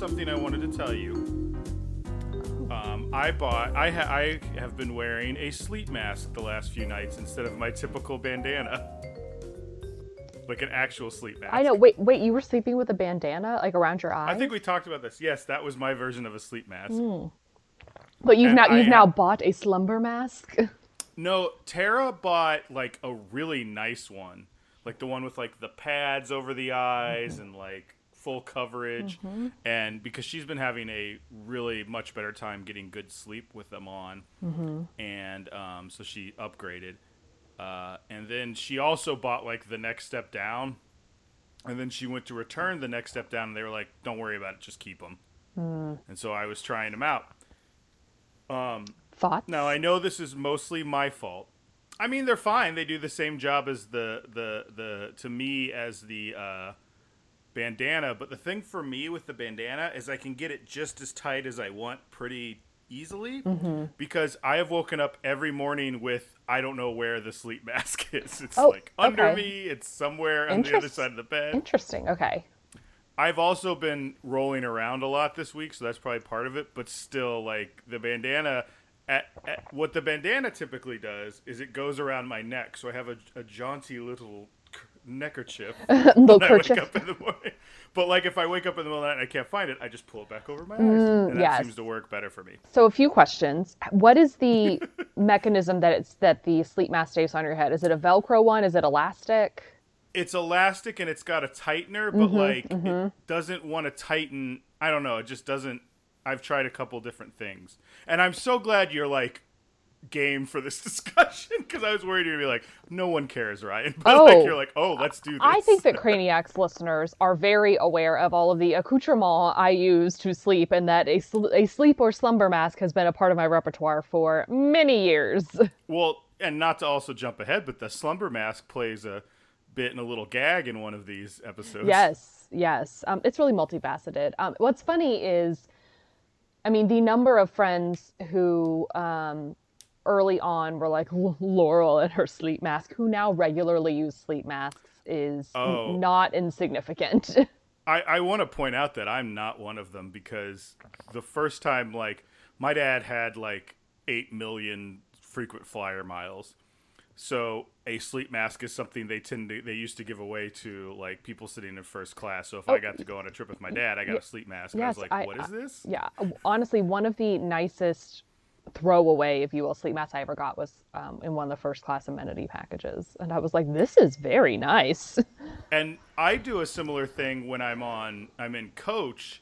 something I wanted to tell you. Um, I bought. I ha- I have been wearing a sleep mask the last few nights instead of my typical bandana, like an actual sleep mask. I know. Wait, wait. You were sleeping with a bandana like around your eyes. I think we talked about this. Yes, that was my version of a sleep mask. But you've and now you've now have- bought a slumber mask. No, Tara bought like a really nice one, like the one with like the pads over the eyes and like full coverage. And because she's been having a really much better time getting good sleep with them on, and um, so she upgraded. Uh, and then she also bought like the next step down, and then she went to return the next step down, and they were like, "Don't worry about it, just keep them." And so I was trying them out. Thoughts? Now I know this is mostly my fault. I mean, they're fine. They do the same job as the the the to me as the uh, bandana. But the thing for me with the bandana is I can get it just as tight as I want pretty easily mm-hmm. because I have woken up every morning with I don't know where the sleep mask is. It's Oh, like under okay. me. It's somewhere on the other side of the bed. Interesting. Okay. I've also been rolling around a lot this week, so that's probably part of it. But still, like the bandana, at, at, what the bandana typically does is it goes around my neck, so I have a, a jaunty little neckerchief when I wake up in the morning. But like if I wake up in the middle of the night and I can't find it, I just pull it back over my eyes, and that Mm, yes. seems to work better for me. So a few questions. What is the mechanism that it's that the sleep mask stays on your head? Is it a Velcro one? Is it elastic? It's elastic and it's got a tightener, but like it doesn't want to tighten. I don't know. It just doesn't. I've tried a couple different things, and I'm so glad you're like game for this discussion because I was worried you'd be like, no one cares, Ryan. But Oh. like you're like, oh, let's do this. I think that Craniacs listeners are very aware of all of the accoutrements I use to sleep, and that a, sl- a sleep or slumber mask has been a part of my repertoire for many years. well, and not to also jump ahead, but the slumber mask plays a bit and a little gag in one of these episodes. Yes, yes. Um, it's really multifaceted. Um, what's funny is, I mean, the number of friends who um, early on were like Laurel and her sleep mask, who now regularly use sleep masks, is n- Oh. not insignificant. I, I want to point out that I'm not one of them because the first time, like, my dad had like 8 million frequent flyer miles. So a sleep mask is something they tend to, they used to give away to like people sitting in first class. So if I oh, got to go on a trip with my dad, I got a sleep mask. And I was yes, like, I- what is this? yeah, honestly, one of the nicest throwaway, if you will, sleep masks I ever got was um, in one of the first class amenity packages, and I was like, this is very nice. And I do a similar thing when I'm on I'm in coach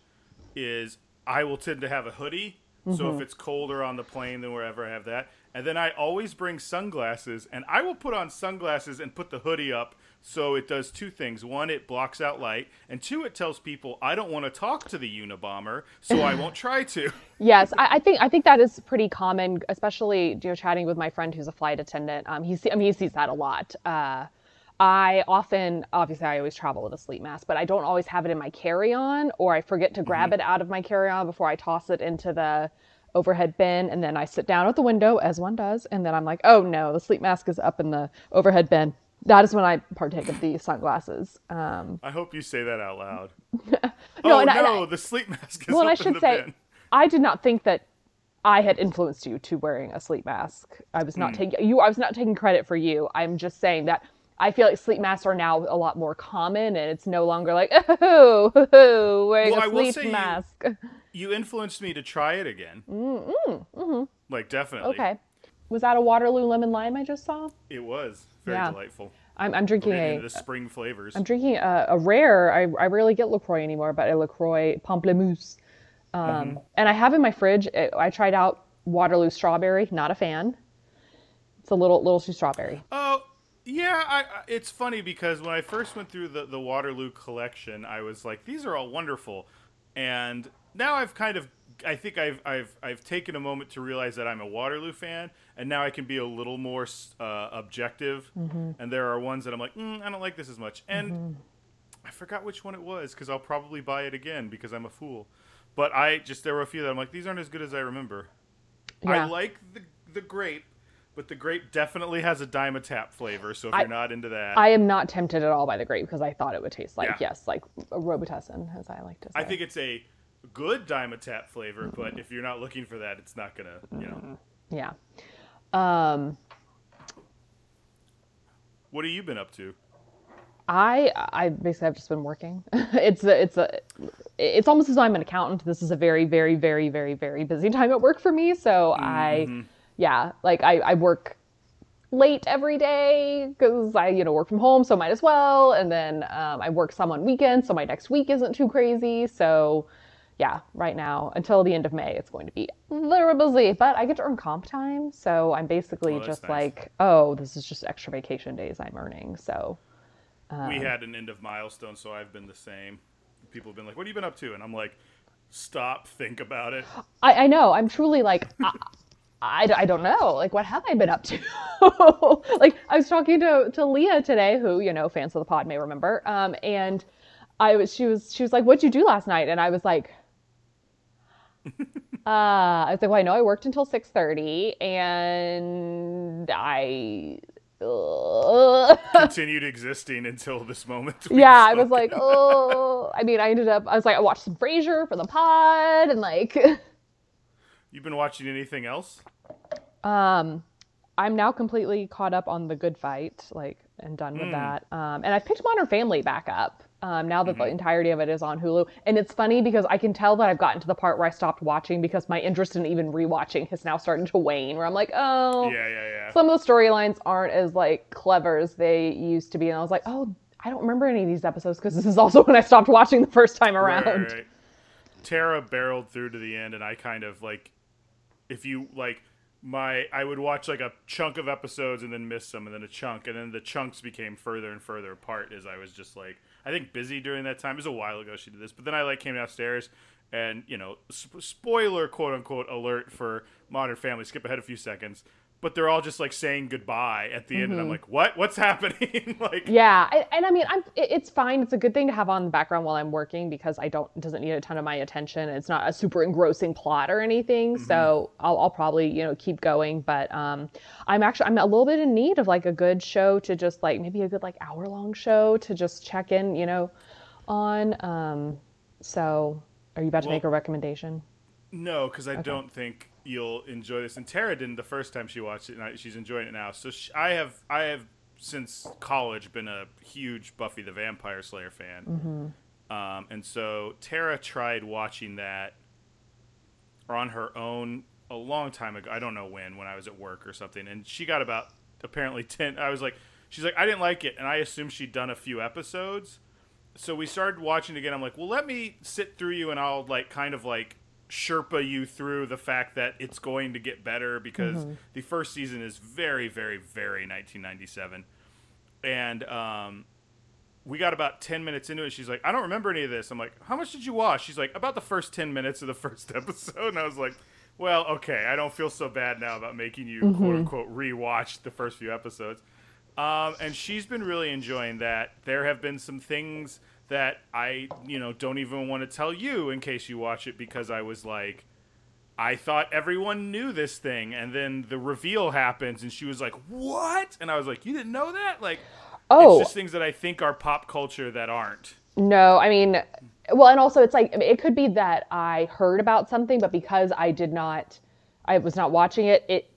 is I will tend to have a hoodie. So if it's colder on the plane than wherever I have that. And then I always bring sunglasses and I will put on sunglasses and put the hoodie up so it does two things. One, it blocks out light, and two, it tells people I don't want to talk to the Unabomber, so I won't try to. Yes, I, I think I think that is pretty common, especially you know, chatting with my friend who's a flight attendant. Um, he see, I mean, he sees that a lot. Uh, I often, obviously, I always travel with a sleep mask, but I don't always have it in my carry-on, or I forget to grab it out of my carry-on before I toss it into the overhead bin, and then I sit down at the window as one does, and then I'm like, oh no, the sleep mask is up in the overhead bin. That is when I partake of the sunglasses. Um, I hope you say that out loud. No, oh and I- and no, I- the sleep mask is well, I should say, bin. I did not think that I had influenced you to wearing a sleep mask. I was not taking you. I was not taking credit for you. I'm just saying that I feel like sleep masks are now a lot more common, and it's no longer like oh, wearing Well, a sleep say you- mask. You influenced me to try it again. Mm-hmm. Like definitely. Mm-hmm. Okay, was that a Waterloo lemon lime I just saw? It was very Yeah. delightful. I'm, I'm drinking a. the spring flavors. I'm drinking a, a rare. I, I rarely get Lacroix anymore, but a Lacroix pamplemousse. Um, Mm-hmm. And I have in my fridge. I I tried out Waterloo strawberry. Not a fan. It's a little little too strawberry. Oh, yeah. I, I, it's funny because when I first went through the, the Waterloo collection, I was like, these are all wonderful. And now I've kind of, I think I've, I've, I've taken a moment to realize that I'm a Waterloo fan. And now I can be a little more uh, objective. And there are ones that I'm like, mm, I don't like this as much. And I forgot which one it was because I'll probably buy it again because I'm a fool. But I just, there were a few that I'm like, these aren't as good as I remember. I like the the grape, but the grape definitely has a Dimetapp flavor. So if I- you're not into that, I am not tempted at all by the grape because I thought it would taste like Yeah. yes, like a Robitussin, as I like to say. I think it's a good Dimetapp flavor, but if you're not looking for that, it's not gonna, you know. Yeah. Um, What have you been up to? I I basically have just been working. it's a, it's a it's almost as though I'm an accountant. This is a very very very very very busy time at work for me. So I yeah like I I work late every day because I you know work from home, so might as well. And then um, I work some on weekends, so my next week isn't too crazy. So yeah, right now until the end of May, it's going to be very busy. But I get to earn comp time, so I'm basically Oh, just nice. like, oh, this is just extra vacation days I'm earning. So we had an end of milestone, so I've been the same. People have been like, "What have you been up to?" And I'm like, "Stop, think about it." I, I know. I'm truly like, I, I, I don't know. Like, what have I been up to? like, I was talking to, to Leah today, who, you know, fans of the pod may remember. Um, and I was, she was, she was like, what'd you do last night? And I was like, uh, I was like, well, I know I worked until 6.30 and I, uh, Continued existing until this moment. yeah, I was like, oh, I mean, I ended up, I was like, I watched some Frasier for the pod and like, "You've been watching anything else?" Um, I'm now completely caught up on the Good Fight, like, and done with that. Um, and I've picked Modern Family back up. Um, now that the entirety of it is on Hulu, and it's funny because I can tell that I've gotten to the part where I stopped watching because my interest in even rewatching has now started to wane. Where I'm like, oh, Yeah, yeah, yeah. some of the storylines aren't as like clever as they used to be, and I was like, oh, I don't remember any of these episodes because this is also when I stopped watching the first time Right, around. right, right. Tara barreled through to the end, and I kind of like, if you like, my I would watch like a chunk of episodes and then miss some, and then a chunk, and then the chunks became further and further apart as I was just like, I think busy during that time. It was a while ago she did this, but then I like came downstairs. And you know, sp- spoiler, quote unquote, alert for Modern Family. Skip ahead a few seconds, but they're all just like saying goodbye at the end, and I'm like, "What? What's happening?" like, Yeah, I, and I mean, I'm, it- it's fine. It's a good thing to have on the background while I'm working because I don't it doesn't need a ton of my attention. It's not a super engrossing plot or anything, so I'll, I'll probably you know keep going. But um, I'm actually I'm a little bit in need of like a good show to just like maybe a good like hour long show to just check in, you know, on. Um, so are you about to Well- make a recommendation? No, because I don't think you'll enjoy this. And Tara didn't the first time she watched it, and I, she's enjoying it now. So sh I have, I have since college been a huge Buffy the Vampire Slayer fan, um, and so Tara tried watching that on her own a long time ago. I don't know when, when I was at work or something, and she got about apparently ten. I was like, she's like, I didn't like it, and I assumed she'd done a few episodes so we started watching again. I'm like, well, let me sit through you, and I'll like kind of like Sherpa you through the fact that it's going to get better because the first season is very, very, very 1997, and um, we got about 10 minutes into it. She's like, I don't remember any of this. I'm like, how much did you watch? She's like, about the first 10 minutes of the first episode, and I was like. Well, okay, I don't feel so bad now about making you quote unquote rewatch the first few episodes. Um, and she's been really enjoying that. There have been some things that I, you know, don't even want to tell you in case you watch it because I was like, I thought everyone knew this thing, and then the reveal happens, and she was like, "What?" And I was like, "You didn't know that?" Like, Oh, it's just things that I think are pop culture that aren't. No, I mean, well, and also it's like it could be that I heard about something, but because I did not, I was not watching it, it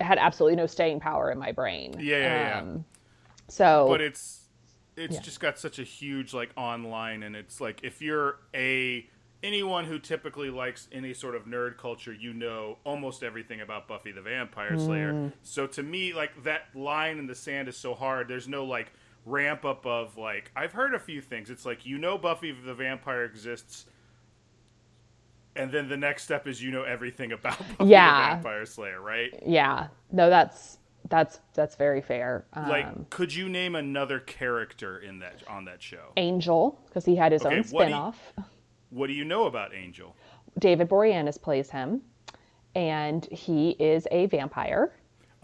had absolutely no staying power in my brain. Yeah, yeah, yeah. Um, So, but it's it's Yeah. just got such a huge like online and it's like if you're a anyone who typically likes any sort of nerd culture you know almost everything about buffy the vampire slayer Mm. so to me like that line in the sand is so hard there's no like ramp up of like i've heard a few things it's like you know buffy the vampire exists and then the next step is you know everything about buffy Yeah. the vampire slayer right yeah, no, that's that's that's very fair. Um, like could you name another character in that on that show Angel, because he had his Okay, own what do you- spin-off. What do you know about Angel? David Boreanaz plays him, and he is a vampire.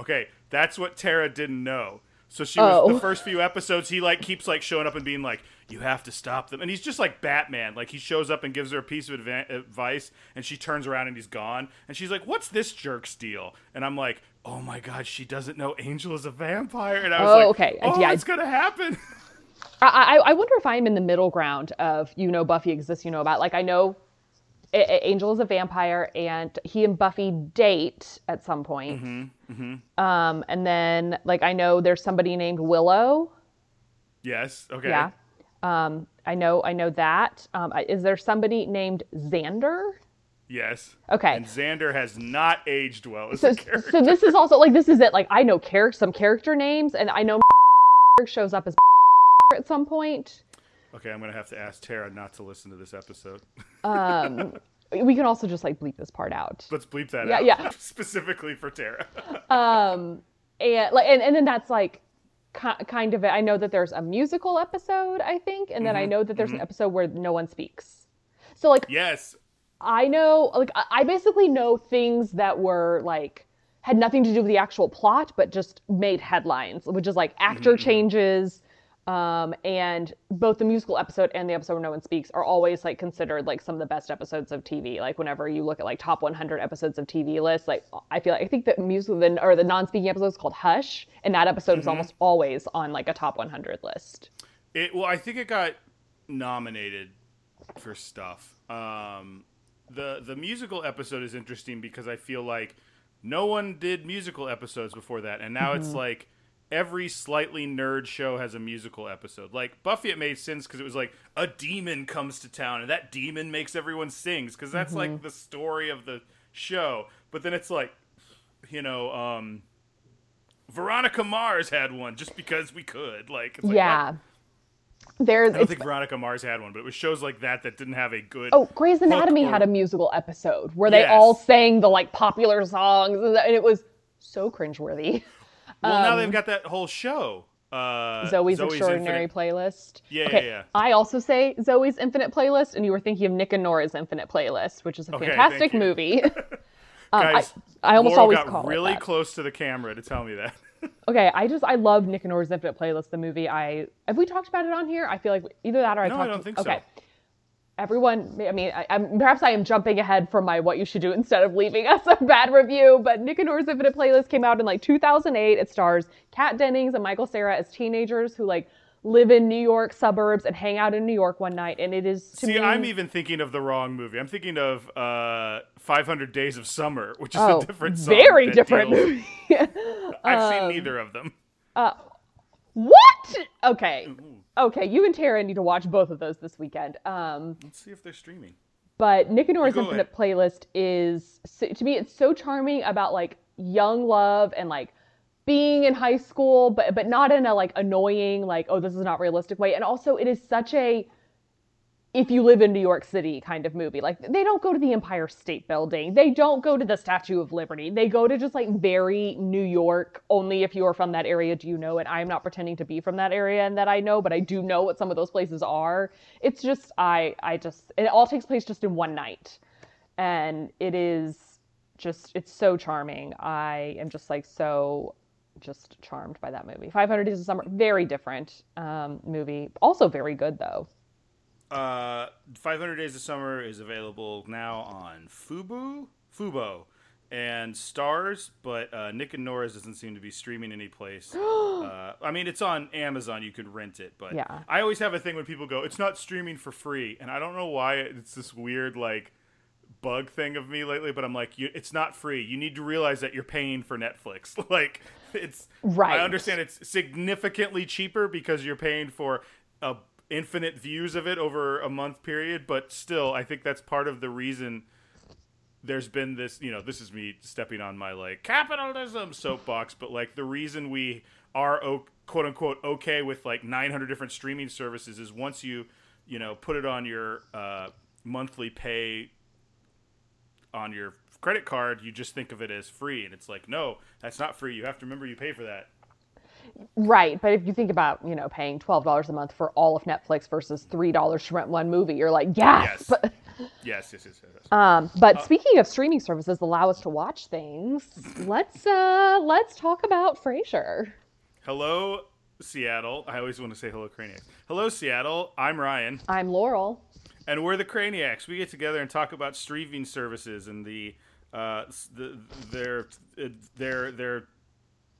Okay, that's what Tara didn't know. So she was Oh. the first few episodes. He like keeps like showing up and being like, "You have to stop them," and he's just like Batman. Like he shows up and gives her a piece of advice, and she turns around and he's gone. And she's like, "What's this jerk's deal?" And I'm like, "Oh my god, she doesn't know Angel is a vampire." And I was Oh, like, okay. "Oh, Yeah, it's gonna happen." I, I, I wonder if I'm in the middle ground of you know Buffy exists, you know about like I know Angel is a vampire, and he and Buffy date at some point. Um, and then like I know there's somebody named Willow. Yes. Okay. Yeah. Um, I know I know that. Um, is there somebody named Xander? Yes. Okay. And Xander has not aged well as So, a character. so this is also like this is it. Like I know char- some character names, and I know shows up as at some point. Okay, I'm gonna have to ask Tara not to listen to this episode. Um, we can also just like bleep this part out. Let's bleep that Yeah, out. yeah. Specifically for Tara. Um, and like, and, and then that's like ki- kind of it. I know that there's a musical episode, I think, and then I know that there's an episode where no one speaks. So like yes. I know, like I- I basically know things that were like had nothing to do with the actual plot, but just made headlines, which is like actor changes. Um, and both the musical episode and the episode where no one speaks are always like considered like some of the best episodes of TV. Like whenever you look at like top 100 episodes of TV lists, like I feel like I think the musical the, or the non-speaking episode is called Hush, and that episode is almost always on like a top 100 list. It well, I think it got nominated for stuff. Um, the the musical episode is interesting because I feel like no one did musical episodes before that, and now it's like every slightly nerd show has a musical episode. Like Buffy, it made sense because it was like a demon comes to town, and that demon makes everyone sings because that's like the story of the show. But then it's like, you know, um, Veronica Mars had one just because we could. Like, it's like, yeah. what? There's I don't think Veronica Mars had one, but it was shows like that that didn't have a good. Oh, Grey's Anatomy or- had a musical episode where they Yes. all sang the like popular songs, and it was so cringeworthy. well, now they've got that whole show. Uh, um, Zoe's, Extraordinary Infinite- Playlist. Yeah, okay. yeah, yeah. I also say Zoe's Infinite Playlist, and you were thinking of Nick and Nora's Infinite Playlist, which is a Okay, fantastic movie. um, Guys, I, I almost Laurel always got call really it that. close to the camera to tell me that. Okay, I just I love Nick and Nora's Infinite Playlist, the movie. I have we talked about it on here? I feel like either that or I No, I talked. don't think so. Everyone, I mean, I, I'm, perhaps I am jumping ahead from my what you should do instead of leaving us a bad review. But Nick and Nora's Infinite Playlist came out in like 2008. It stars Kat Dennings and Michael Cera as teenagers who like live in New York suburbs and hang out in New York one night. And it is See, me. I'm even thinking of the wrong movie. I'm thinking of uh, 500 Days of Summer, which is oh, a different song. very different movie. I've Um, seen neither of them. what? Okay, okay. You and Tara need to watch both of those this weekend. Um, Let's see if they're streaming. but Nick and Nora's Infinite Playlist is to me it's so charming about like young love and like being in high school, but but not in a like annoying like oh this is not realistic way. And also it is such a if you live in New York City kind of movie. Like they don't go to the Empire State Building. They don't go to the Statue of Liberty. They go to just like very New York. Only if you are from that area do you know it. I'm not pretending to be from that area and that I know, but I do know what some of those places are. It's just I I just it all takes place just in one night. And it is just it's so charming. I am just like so just charmed by that movie. 500 Days of Summer, very different um, movie. Also very good though. Uh, 500 Days of Summer is available now on Fubu, Fubo, and Starz, but uh, Nick and Nora's doesn't seem to be streaming any place. uh, I mean, it's on Amazon. You could rent it, but Yeah. I always have a thing when people go, "It's not streaming for free," and I don't know why. It's this weird like bug thing of me lately, but I'm like, you, it's not free. You need to realize that you're paying for Netflix. like, it's Right. I understand it's significantly cheaper because you're paying for a infinite views of it over a month period, but still, I think that's part of the reason there's been this. You know, this is me stepping on my like capitalism soapbox, but like the reason we are quote unquote okay with like 900 different streaming services is once you you know put it on your uh, monthly pay on your credit card, you just think of it as free, and it's like, no, that's not free. You have to remember you pay for that. Right, but if you think about you know paying twelve dollars a month for all of Netflix versus three dollars to rent one movie, you're like yes. Yes. Yes, yes, yes, yes. yes. Um, but speaking of streaming services allow us to watch things, let's uh let's talk about Frasier. hello, Seattle. I always want to say hello, Craniacs. Hello, Seattle. I'm Ryan, I'm Laurel. and we're the Craniacs. We get together and talk about streaming services and the uh, the, their their their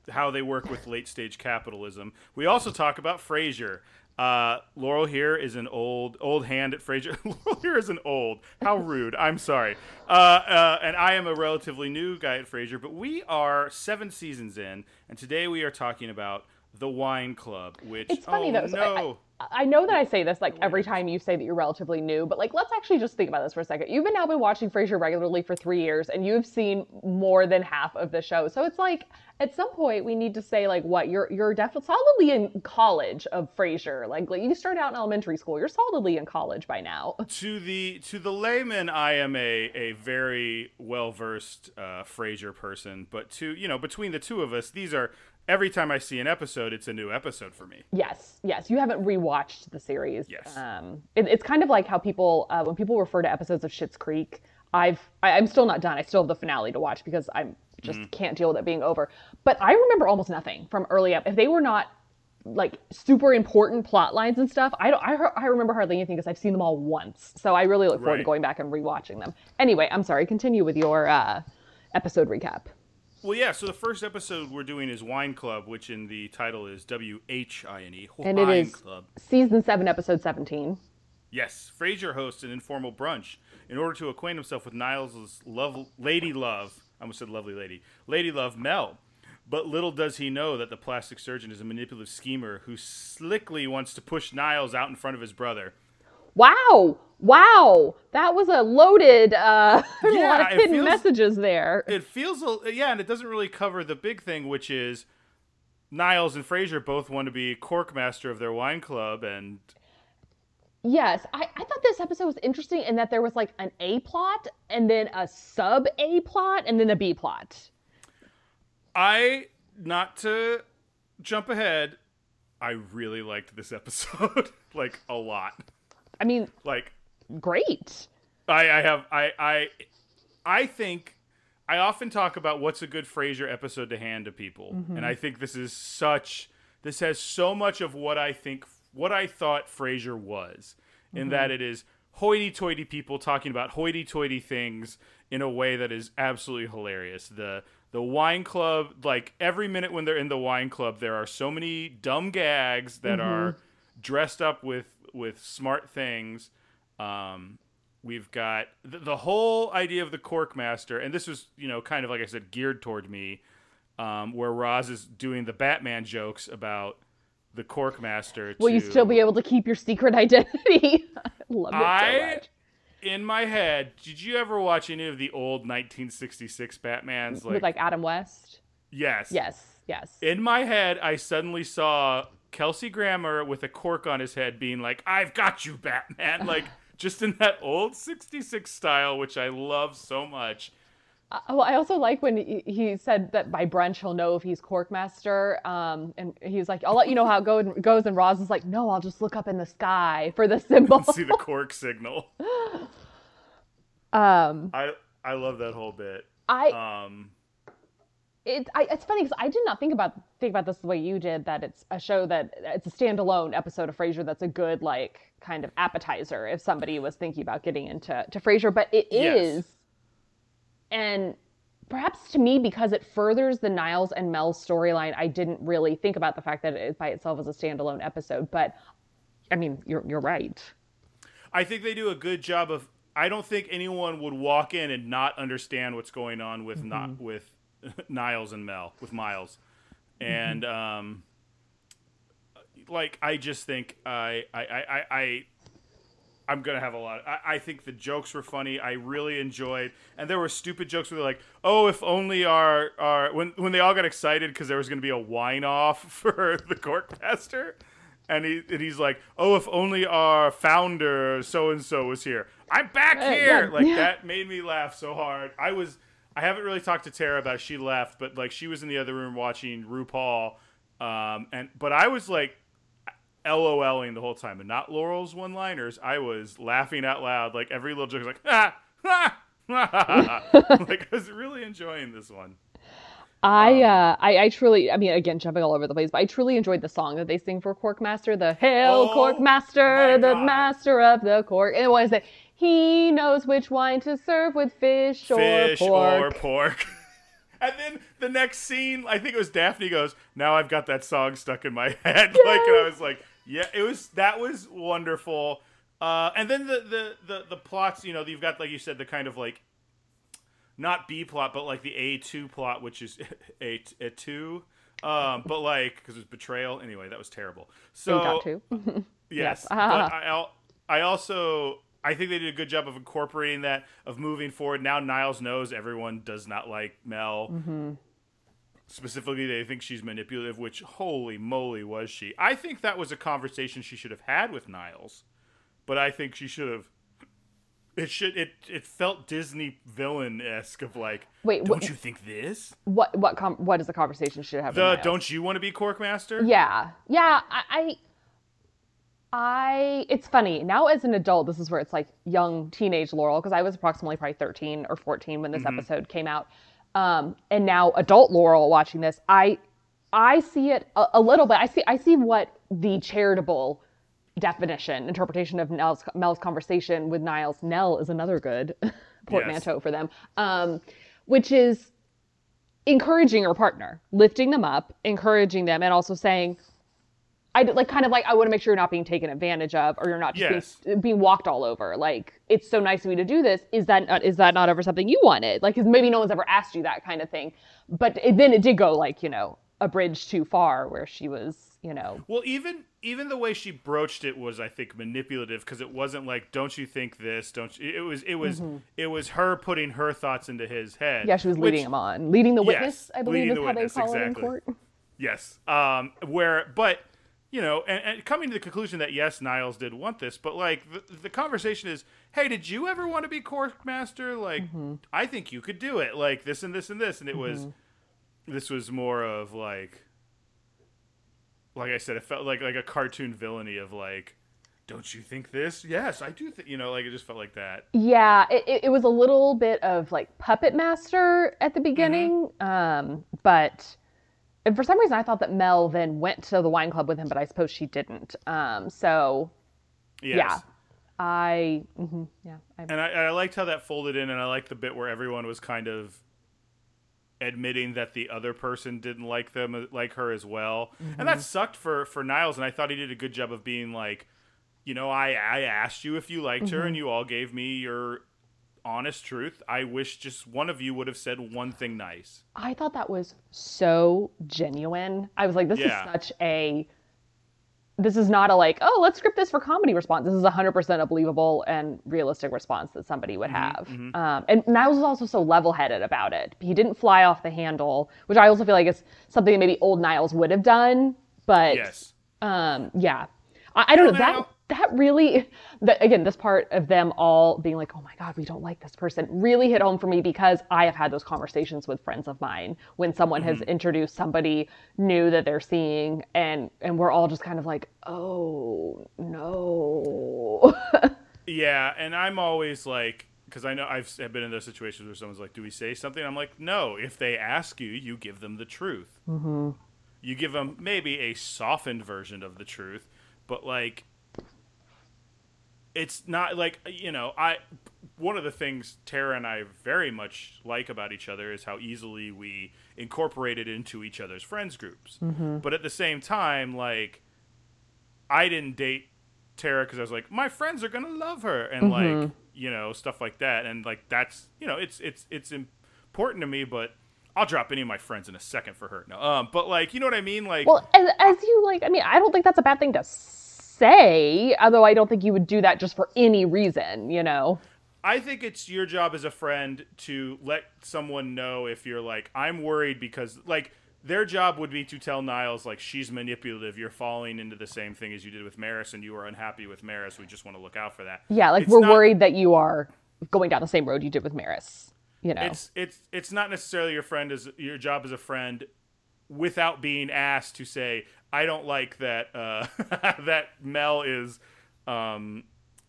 how they work with late stage capitalism. We also talk about Frasier. Uh, Laurel here is an old old hand at Frasier. Laurel here is an old. How rude. I'm sorry. Uh, uh, and I am a relatively new guy at Frasier, but we are seven seasons in, and today we are talking about the Wine Club. Which It's funny oh, though. so no. I, know that I say this like every time you say that you're relatively new, but like let's actually just think about this for a second. You've been now been watching Frasier regularly for three years, and you've seen more than half of the show. So it's like at some point we need to say like what you're you're definitely solidly in college of Frasier. Like, like you started out in elementary school, you're solidly in college by now. to the to the layman, I am a a very well versed uh, Frasier person, but to you know between the two of us, these are every time I see an episode, it's a new episode for me. Yes, yes. You haven't rewatched the series. Yes. Um, it, it's kind of like how people, uh, when people refer to episodes of Schitt's Creek, I've, I, I'm still not done. I still have the finale to watch because I'm just can't deal with it being over. But I remember almost nothing from early up. If they were not like super important plot lines and stuff, I don't, I, I remember hardly anything because I've seen them all once. So I really look forward to going back and rewatching them. Anyway, I'm sorry. Continue with your uh, episode recap. Well, yeah. So the first episode we're doing is Wine Club, which in the title is W H I N E. And it is Club. season seven, episode 17. Yes, Frasier hosts an informal brunch in order to acquaint himself with Niles' love, lady love. I almost said lovely lady, lady love Mel. But little does he know that the plastic surgeon is a manipulative schemer who slickly wants to push Niles out in front of his brother. Wow. Wow. That was a loaded uh there's a lot of hidden feels- messages there. It feels, a, yeah, and it doesn't really cover the big thing, which is Niles and Frasier both want to be cork master of their wine club, and Yes, I, I thought this episode was interesting in that there was like an A plot and then a sub A plot and then a B plot. I, not to jump ahead, I really liked this episode, like a lot. I mean, Like great. I, I have I I I think I often talk about what's a good Frasier episode to hand to people, mm-hmm. and I think this is such. This has so much of what I think, what I thought Frasier was, in mm-hmm. that it is hoity-toity people talking about hoity-toity things in a way that is absolutely hilarious. The the wine club, like every minute when they're in the wine club, there are so many dumb gags that mm-hmm. are dressed up with with smart things. Um, we've got the, the whole idea of the cork master, and this was, you know, kind of like I said, geared toward me, um, where Roz is doing the Batman jokes about the cork master. Will you still be able to keep your secret identity? I love it so much. in my head, did you ever watch any of the old 1966 Batmans? Like, With like Adam West. yes, Yes, yes. In my head, I suddenly saw Kelsey Grammer with a cork on his head, being like, "I've got you, Batman!" Like just in that old '66 style, which I love so much. Uh, well, I also like when he, he said that by brunch he'll know if he's Corkmaster. Um, and he's like, "I'll let you know how it go- goes." And Roz is like, "No, I'll just look up in the sky for the symbol." See the cork signal. um, I I love that whole bit. I Um, it, I, it's funny because I did not think about think about this the way you did. That it's a show that it's a standalone episode of Frasier that's a good like kind of appetizer if somebody was thinking about getting into to Frasier. But it is, Yes. and perhaps to me because it furthers the Niles and Mel storyline, I didn't really think about the fact that it by itself is a standalone episode. But I mean, you're you're right. I think they do a good job of. I don't think anyone would walk in and not understand what's going on with mm-hmm. not with Niles and Mel with Miles, and um, like I just think I I I I. I I'm gonna have a lot. I, I think the jokes were funny. I really enjoyed, and there were stupid jokes where they're like, "Oh, if only our our when when they all got excited because there was gonna be a wine off for the cork master, and he and he's like, "Oh, if only our founder so and so was here. I'm back here." yeah, like yeah. that made me laugh so hard. I was I haven't really talked to Tara about it. she left, but like she was in the other room watching RuPaul, um, and but I was like LOLing the whole time, and not Laurel's one-liners. I was laughing out loud, like every little joke was like ah. ah, ah, ah." like I was really enjoying this one. I, uh, I, I truly, I mean, again, jumping all over the place, but I truly enjoyed the song that they sing for Corkmaster, the Hail Oh, the God. master of the cork. And it? He knows which wine to serve with fish or pork. or pork. and then the next scene, I think it was Daphne goes, "Now I've got that song stuck in my head." like, and I was like, Yeah, it was that was wonderful. Uh, and then the, the the the plots, you know, you've got like you said, the kind of like not B plot, but like the A two plot, which is a a two. Um, but like because it's betrayal. Anyway, that was terrible. So got to. yes, Yes. but I I also I think they did a good job of incorporating that of moving forward. Now Niles knows everyone does not like Mel. Mm-hmm. Specifically, they think she's manipulative, which holy moly was she? I think that was a conversation she should have had with Niles, but I think she should have. It should it it felt Disney villain esque of like. Wait, don't you think this? What what com- what is the conversation should have? with The Niles? don't you want to be Corkmaster? Yeah, yeah. I, I, I. It's funny now as an adult. This is where it's like young teenage Laurel because I was approximately probably thirteen or fourteen when this Mm-hmm. episode came out, um, and now adult Laurel watching this. I, I see it a, a little bit. I see. I see what the charitable definition interpretation of Nell's, Mel's conversation with Niles. Nell is another good portmanteau for them, um, which is encouraging your partner, lifting them up, encouraging them, and also saying, I like kind of like I want to make sure you're not being taken advantage of, or you're not just Yes. being, being walked all over. Like it's so nice of you to do this. Is that not, is that not ever something you wanted? Like 'cause maybe no one's ever asked you that kind of thing. But it, then it did go like you know a bridge too far where she was you know Well, even even the way she broached it was, I think, manipulative because it wasn't like, "Don't you think this?" Don't you? It was it was it was her putting her thoughts into his head. Mm-hmm. yeah she was which- leading him on, leading the Yes, witness. I believe is how witness, they call it in court. Yes. Um. Where, but you know, and, and coming to the conclusion that yes, Niles did want this, but like the, the conversation is, hey, did you ever want to be Corkmaster? Like, Mm-hmm. I think you could do it. Like this and this and this, and it was, this was more of like, like I said, it felt like like a cartoon villainy of like. Don't you think this? Yes, I do think. You know, like it just felt like that. Yeah, it, it, it was a little bit of like puppet master at the beginning, um, but and for some reason I thought that Mel then went to the wine club with him, but I suppose she didn't. Um, so Yes. yeah, I mhm, yeah I, And I, I liked how that folded in, and I liked the bit where everyone was kind of admitting that the other person didn't like them, like her as well, and that sucked for for Niles. And I thought he did a good job of being like, you know, I I asked you if you liked her, and you all gave me your honest truth. I wish just one of you would have said one thing nice. I thought that was so genuine. I was like, this Yeah. is such a this is not a like, oh, let's script this for comedy response. This is 100% a believable and realistic response that somebody would have. Um, and Niles was also so level headed about it. He didn't fly off the handle, which I also feel like is something that maybe old Niles would have done. But Yes. um, yeah, I, I don't know that that really that again this part of them all being like oh my god we don't like this person really hit home for me because i have had those conversations with friends of mine when someone has introduced somebody new that they're seeing and and we're all just kind of like oh no Yeah, and I'm always like, because I know I've been in those situations where someone's like, "Do we say something?" I'm like, "No. If they ask you, you give them the truth. Mm-hmm. You give them maybe a softened version of the truth, but like, it's not like you know I. One of the things Tara and I very much like about each other is how easily we incorporate it into each other's friends groups. But at the same time, like I didn't date Tara because I was like, my friends are gonna love her, and like you know stuff like that, and like that's you know it's it's it's important to me, but I'll drop any of my friends in a second for her. No, um, but like you know what I mean, like well as, as you like i mean i don't think that's a bad thing to say although i don't think you would do that just for any reason you know I think it's your job as a friend to let someone know if you're like I'm worried because like their job would be to tell Niles like she's manipulative. You're falling into the same thing as you did with Maris, and you are unhappy with Maris. We just want to look out for that. yeah like It's we're not- worried that you are going down the same road you did with maris you know it's it's it's not necessarily your friend as your job as a friend without being asked to say I don't like that uh, that Mel is um,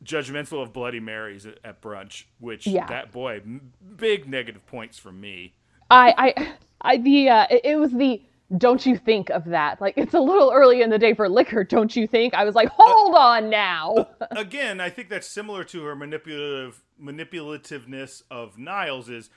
judgmental of Bloody Marys at, at brunch, which Yeah. that boy m- big negative points from me. I, I, I, the, uh, it, it was the, don't you think of that? Like, it's a little early in the day for liquor, don't you think? I was like, hold on now. Again, I think that's similar to her manipulative manipulativeness of Niles is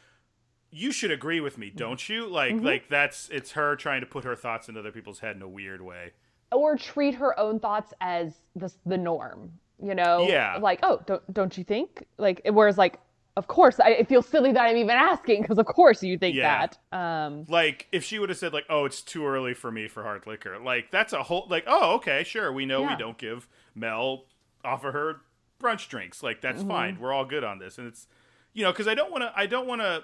you should agree with me, don't you? Like like that's it's her trying to put her thoughts in other people's head in a weird way. or treat her own thoughts as the the norm. You know, Yeah. like oh, don't don't you think? Like whereas like of course I, it feels silly that I'm even asking because of course you think Yeah. that. Um, Like if she would have said like, "Oh, it's too early for me for hard liquor," like that's a whole like, "Oh, okay, sure, we know we don't give Mel offer her brunch drinks, like that's Mm-hmm. fine, we're all good on this." And it's, you know, because I don't want to, I don't want to,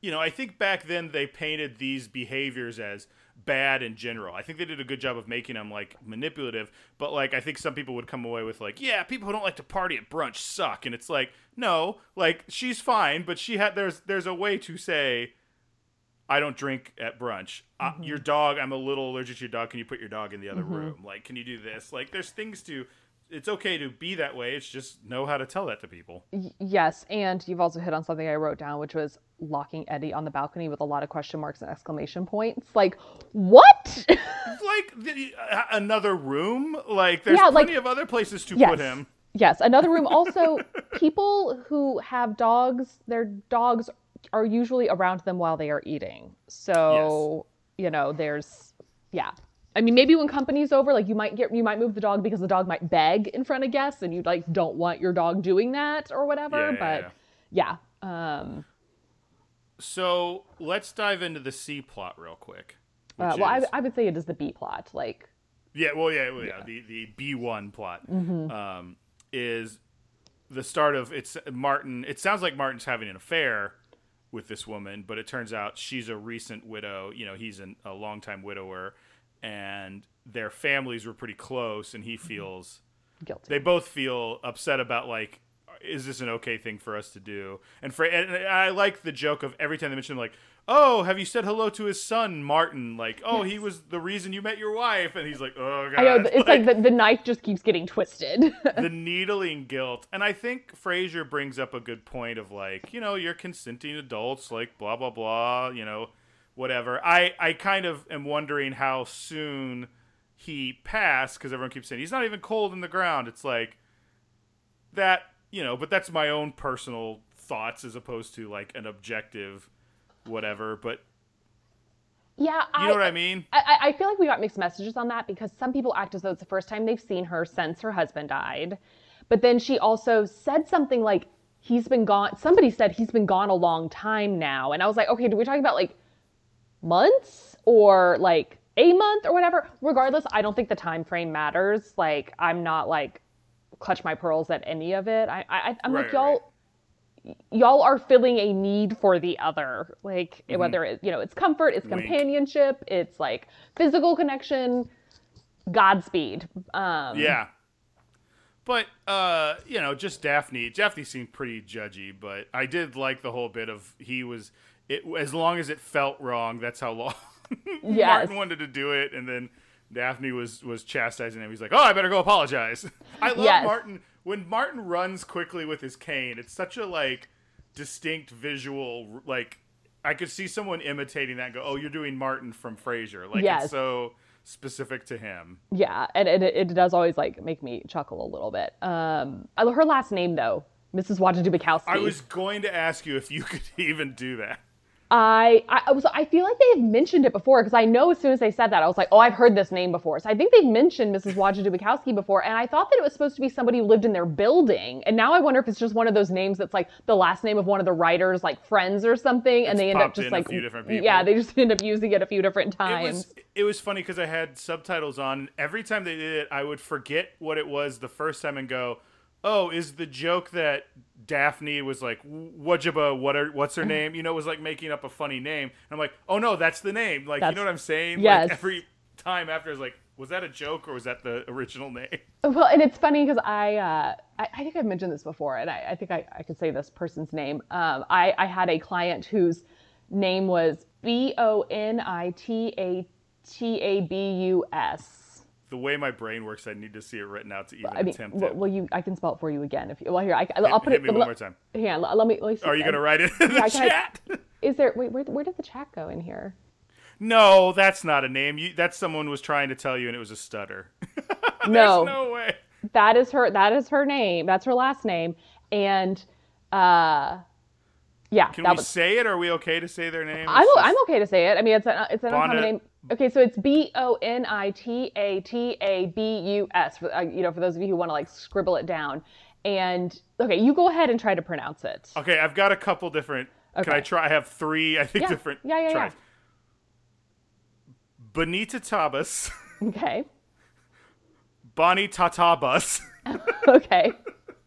you know, I think back then they painted these behaviors as bad in general. I think they did a good job of making them like manipulative, but like I think some people would come away with like, yeah, people who don't like to party at brunch suck, and it's like, no, like she's fine, but she had there's there's a way to say, I don't drink at brunch. Uh, your dog, I'm a little allergic to your dog. Can you put your dog in the other room? Like, can you do this? Like, there's things to. It's okay to be that way. It's just know how to tell that to people. yes, and you've also hit on something I wrote down, which was locking Eddie on the balcony with a lot of question marks and exclamation points. Like, what? like the, uh, another room. Like there's Yeah, like- plenty of other places to yes. put him. Yes, another room. Also, people who have dogs, their dogs are usually around them while they are eating. So, you know, there's, yeah. I mean, maybe when company's over, like you might get, you might move the dog because the dog might beg in front of guests, and you like don't want your dog doing that or whatever. Yeah, yeah, but yeah, um, So let's dive into the C plot real quick. uh, well, I, is- I would say it is the B plot. Like, Yeah, well, yeah, well, yeah. The the B one plot Mm-hmm. um, is the start of it's Martin. It sounds like Martin's having an affair with this woman, but it turns out she's a recent widow. You know, he's an, a longtime widower, and their families were pretty close, and he Mm-hmm. feels guilty. they both feel upset about like is this an okay thing for us to do and for and i like the joke of every time they mention like oh have you said hello to his son martin like oh he was the reason you met your wife and he's like oh god I know it's like, the, the knife just keeps getting twisted. the needling guilt and i think frasier brings up a good point of like you know you're consenting adults like blah blah blah you know whatever i i kind of am wondering how soon he passed because everyone keeps saying he's not even cold in the ground it's like that you know but that's my own personal thoughts as opposed to like an objective whatever but yeah, you know what i mean I, I- I feel like we got mixed messages on that because some people act as though it's the first time they've seen her since her husband died. But then she also said something like, he's been gone. Somebody said he's been gone a long time now. And I was like, okay, do we talk about like months or like a month or whatever? Regardless, I don't think the time frame matters. Like, I'm not like clutch my pearls at any of it. I, I I'm Right, like, y'all y'all are filling a need for the other like whether it you know it's comfort it's Mm-hmm. Wink. companionship it's like physical connection godspeed um Yeah. But uh, you know, just Daphne. Daphne seemed pretty judgy, but I did like the whole bit of he was it as long as it felt wrong, that's how long Yes. Martin wanted to do it and then Daphne was was chastising him. He's like, "Oh, I better go apologize." I love Yes. Martin when Martin runs quickly with his cane. It's such a like distinct visual like I could see someone imitating that and go, "Oh, you're doing Martin from Frasier." Like Yes. it's so specific to him. yeah and it, it does always like make me chuckle a little bit um her last name though mrs Wojciechowski. I was going to ask you if you could even do that. I, I was I feel like they have mentioned it before because I know as soon as they said that I was like, oh, I've heard this name before. So I think they've mentioned Mrs. Wojciechowski before, and I thought that it was supposed to be somebody who lived in their building, and now I wonder if it's just one of those names that's like the last name of one of the writers, like friends or something, and It's they end up just in a like few different people. yeah, they just end up using it a few different It times. was it was funny because I had subtitles on. Every time they did it, I would forget what it was the first time and go, "Oh, is the joke that Daphne was like Wajaba? What are what's her name? You know, was like making up a funny name." And I'm like, "Oh no, that's the name." Like, you know what I'm saying? yes. Like every time after, I was like, "Was that a joke or was that the original name?" Well, and it's funny because I, uh, I I think I've mentioned this before, and I, I think I, I could say this person's name. Um, I I had a client whose name was B O N I T A T A B U S. The way my brain works, I need to see it written out to even I mean, attempt well, it. well, you I can spell it for you again if you. Well, here I, I'll put hit it. me one let- more time. Yeah, let, let me. Let me see. Are you gonna write it in the Yeah, I- chat? Is there? Wait, where where did the chat go in here? No, that's not a name. You, that's someone was trying to tell you, and it was a stutter. No. no way. That is her. That is her name. That's her last name. And uh, Yeah, Can we was. say it? Are we okay to say their name? I'm, just- I'm okay to say it. I mean, it's an it's an uncommon name. Okay, so it's B O N I T A T A B U S. for- uh, You know, for those of you who want to like scribble it down. And okay, you go ahead and try to pronounce it. Okay, I've got a couple different. Can I try? I have three, I think, Yeah. different Yeah, yeah, yeah. tries. Bonita Tabas, Okay. Bonnie Tatabas, Okay.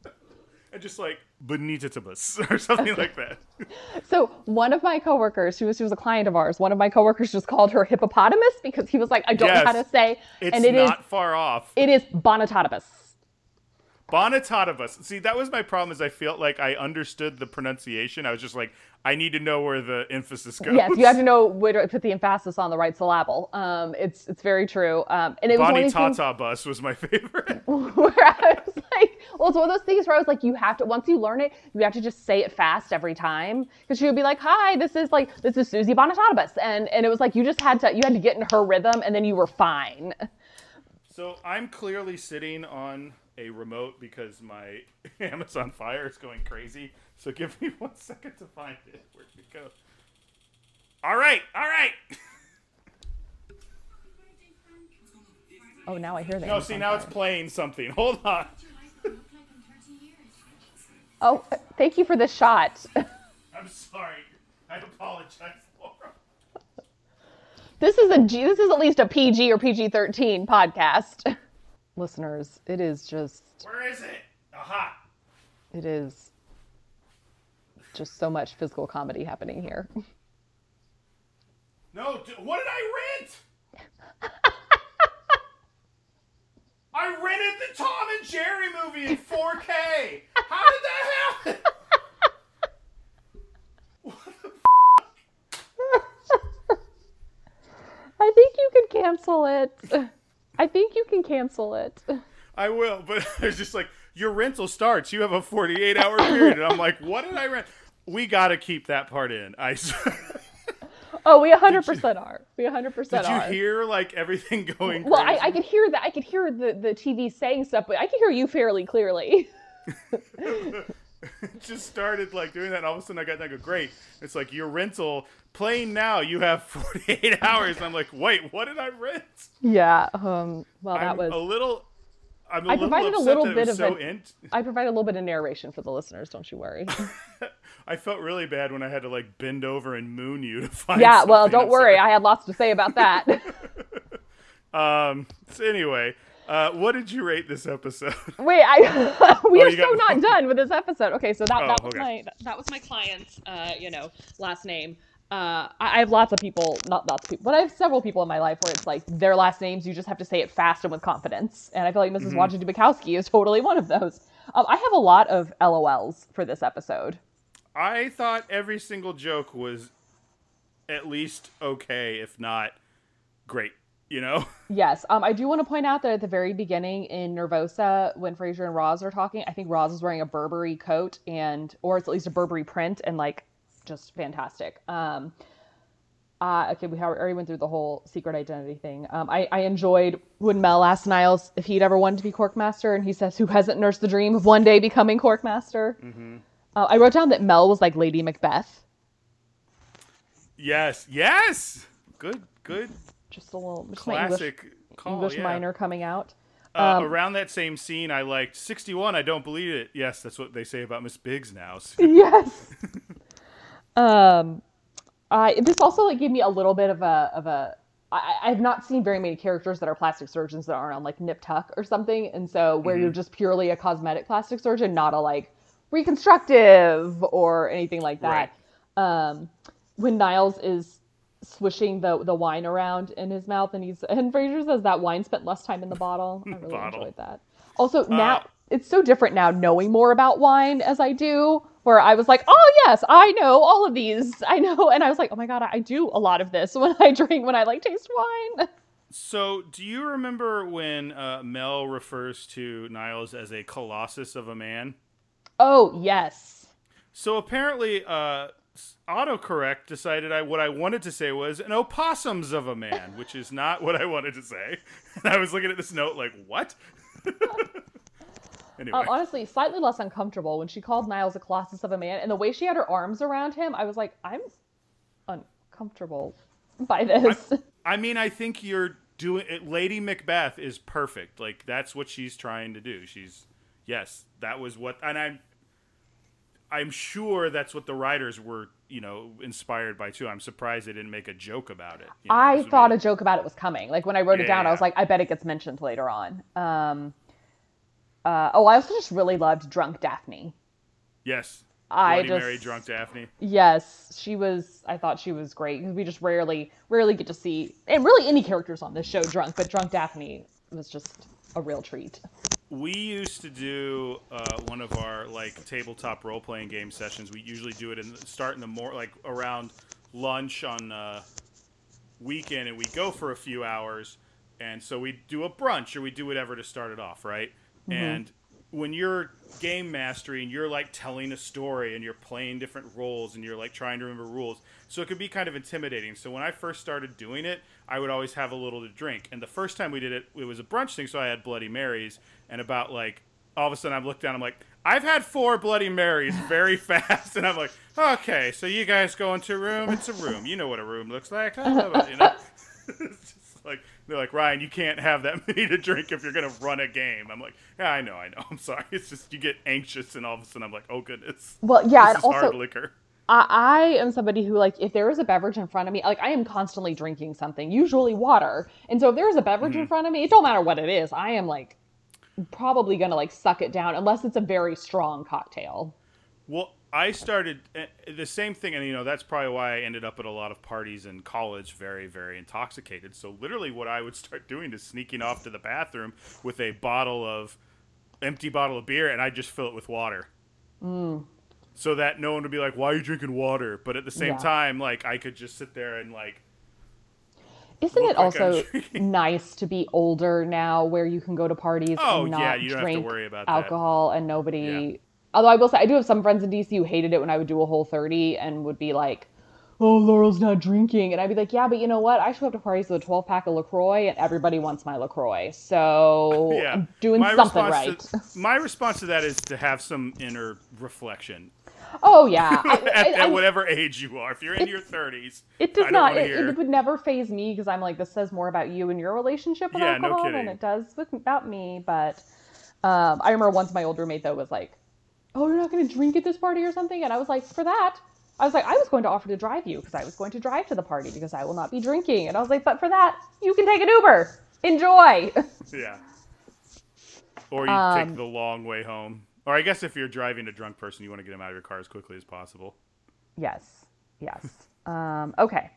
and just like Bonita Tabas or something like that. So one of my coworkers, who was, who was a client of ours, one of my coworkers just called her hippopotamus because he was like, I don't know how to say, It's and it is not far off. it is bonitotibus. Bonitatabas. See, that was my problem. Is I felt like I understood the pronunciation. I was just like, I need to know where the emphasis goes. Yes, you have to know where to put the emphasis on the right syllable. Um, it's it's very true. Um, and it was Bonnie of these things Bus was my favorite. where I was like, well, it's one of those things where I was like, you have to once you learn it, you have to just say it fast every time because she would be like, "Hi, this is like this is Susie Bonitotibus," and and it was like you just had to you had to get in her rhythm, and then you were fine. So I'm clearly sitting on a remote because my Amazon Fire is going crazy. So give me one second to find it. Where'd it go? All right, all right. Oh, now I hear that. No, see now it's playing something. Hold on. Oh, thank you for the shot. I'm sorry. I apologize. This is a G. This is at least a PG or PG thirteen podcast. Listeners, it is just Where is it? Aha. it is just so much physical comedy happening here. No, d- what did I rent? I rented the Tom and Jerry movie in 4K. How did that happen? I think you can cancel it. I think you can cancel it. I will, but I was just like, your rental starts. You have a 48 hour period. And I'm like, what did I rent? We got to keep that part in. I Oh, we 100% are. We 100% are. did you hear like everything going? well, I. I could hear that. I could hear the, the TV saying stuff, but I could hear you fairly clearly. just started like doing that, and all of a sudden I got that. I go, great. It's like your rental playing now. You have 48 hours. And I'm like, wait, what did I rent? Yeah. Um. Well, that I'm was. a little. I'm a I little provided a little bit of so an- in- I provide a little bit of narration for the listeners. Don't you worry. I felt really bad when I had to like bend over and moon you to find. yeah. Well, don't I'm worry. sorry. I had lots to say about that. Um. So anyway, uh, what did you rate this episode? Wait, I we Oh, are so not done with this episode. Okay, so that, Oh, that was okay. my that, that was my client's uh, you know, last name. Uh, I, I have lots of people, not lots of people, but I have several people in my life where it's like their last names. You just have to say it fast and with confidence. And I feel like missus Mm-hmm. Bukowski is totally one of those. Um, I have a lot of LOLs for this episode. I thought every single joke was at least okay, if not great. You know. Yes, um, I do want to point out that at the very beginning in Nervosa, when Frasier and Roz are talking, I think Roz is wearing a Burberry coat and, or it's at least a Burberry print, and like, just fantastic. Um, uh, okay, we have- already went through the whole secret identity thing. Um, I, I enjoyed when Mel asked Niles if he'd ever wanted to be Corkmaster, and he says, "Who hasn't nursed the dream of one day becoming Corkmaster?" Uh, I wrote down that Mel was like Lady Macbeth, Yes. Yes. Good. Good. Just a little just my English, Classic call. English yeah. minor coming out. Uh, Um, around that same scene, I liked 61. I don't believe it. Yes, that's what they say about Miss Biggs now. So- yes. um, I this also like gave me a little bit of a of a. I, I've not seen very many characters that are plastic surgeons that aren't on like Nip Tuck or something, and so where you're just purely a cosmetic plastic surgeon, not a like reconstructive or anything like that. Um, when Niles is swishing the the wine around in his mouth, and he's and Frasier says that wine spent less time in the bottle. I really Bottle. enjoyed that. Also, now Uh, it's so different now knowing more about wine as I do, where I was like, oh yes, I know all of these. I know, and I was like, oh my god, I do a lot of this when I drink when I like taste wine. So, do you remember when uh, Mel refers to Niles as a colossus of a man? Oh yes. So apparently, uh, autocorrect decided I what I wanted to say was an opossums of a man, which is not what I wanted to say. And I was looking at this note like, what? Anyway. Um, honestly, slightly less uncomfortable when she called Niles a colossus of a man, and the way she had her arms around him, I was like, I'm uncomfortable by this. I, I mean, I think you're doing it. Lady Macbeth is perfect. Like that's what she's trying to do. She's yes, that was what, and I'm I'm sure that's what the writers were, you know, inspired by too. I'm surprised they didn't make a joke about it. You know, I thought be- a joke about it was coming. Like when I wrote it down, I was like, I bet it gets mentioned later on. Um, uh, oh, I also just really loved Drunk Daphne. yes, I Bloody just Mary, drunk Daphne. Yes, she was. I thought she was great because we just rarely, rarely get to see, and really any characters on this show drunk, but Drunk Daphne was just a real treat. We used to do uh, one of our like tabletop role playing game sessions. We usually do it in the, start in the more like around lunch on uh, weekend, and we go for a few hours. And so we do a brunch or we do whatever to start it off, right? And when you're game mastering, you're like telling a story and you're playing different roles and you're like trying to remember rules, so it can be kind of intimidating. So when I first started doing it, I would always have a little to drink. And the first time we did it, it was a brunch thing, so I had Bloody Marys. And about like all of a sudden, I looked down, I'm like, I've had four Bloody Marys very fast, and I'm like, okay, so you guys go into a room. It's a room. You know what a room looks like. You know? it's just like they're like Ryan, you can't have that many to drink if you're gonna run a game. I'm like, yeah, I know, I know. I'm sorry. It's just you get anxious, and all of a sudden I'm like, oh goodness, Well, yeah, and also hard liquor. I, I am somebody who like if there is a beverage in front of me, like I am constantly drinking something, usually water. And so if there is a beverage Mm-hmm. in front of me, it don't matter what it is, I am like probably gonna like suck it down unless it's a very strong cocktail. Well, I started uh, the same thing, and you know that's probably why I ended up at a lot of parties in college, very, very intoxicated. So literally, what I would start doing is sneaking off to the bathroom with a bottle of empty bottle of beer, and I just fill it with water. So that no one would be like, "Why are you drinking water?" But at the same Yeah. time, like I could just sit there and like, Isn't it like also nice to be older now where you can go to parties Oh, and not yeah, you don't have to drink worry about that. alcohol and nobody Yeah. Although I will say I do have some friends in DC who hated it when I would do a whole 30 and would be like, "Oh, Laurel's not drinking." And I'd be like, "Yeah, but you know what? I show up to parties with a 12 pack of LaCroix and everybody wants my LaCroix." So, yeah, I'm doing My something right. To, my response to that is to have some inner reflection Oh yeah. I, at, I- at I- whatever age you are. If you're in your 30s, It does not. It, it would never phase me because I'm like, this says more about you and your relationship with Yeah, no alcohol than it does with about me. But um, I remember once my old roommate though was like, "Oh, you're not going to drink at this party or something," and I was like, "For that." I was like, I was going to offer to drive you because I was going to drive to the party because I will not be drinking. And I was like, but for that, you can take an Uber. Enjoy. Yeah. Or you Um, take the long way home. Or I guess if you're driving a drunk person, you want to get them out of your car as quickly as possible. yes. Yes. Um, okay.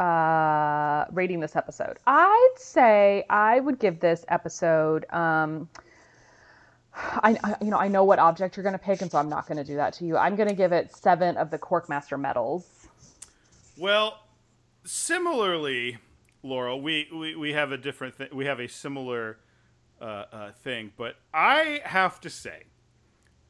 Uh, rating this episode. I'd say I would give this episode. Um, I, I you know I know what object you're going to pick, and so I'm not going to do that to you. I'm going to give it seven of the Corkmaster medals. Well, similarly, Laurel, we, we, we have a different thing. We have a similar uh, uh, thing, but I have to say,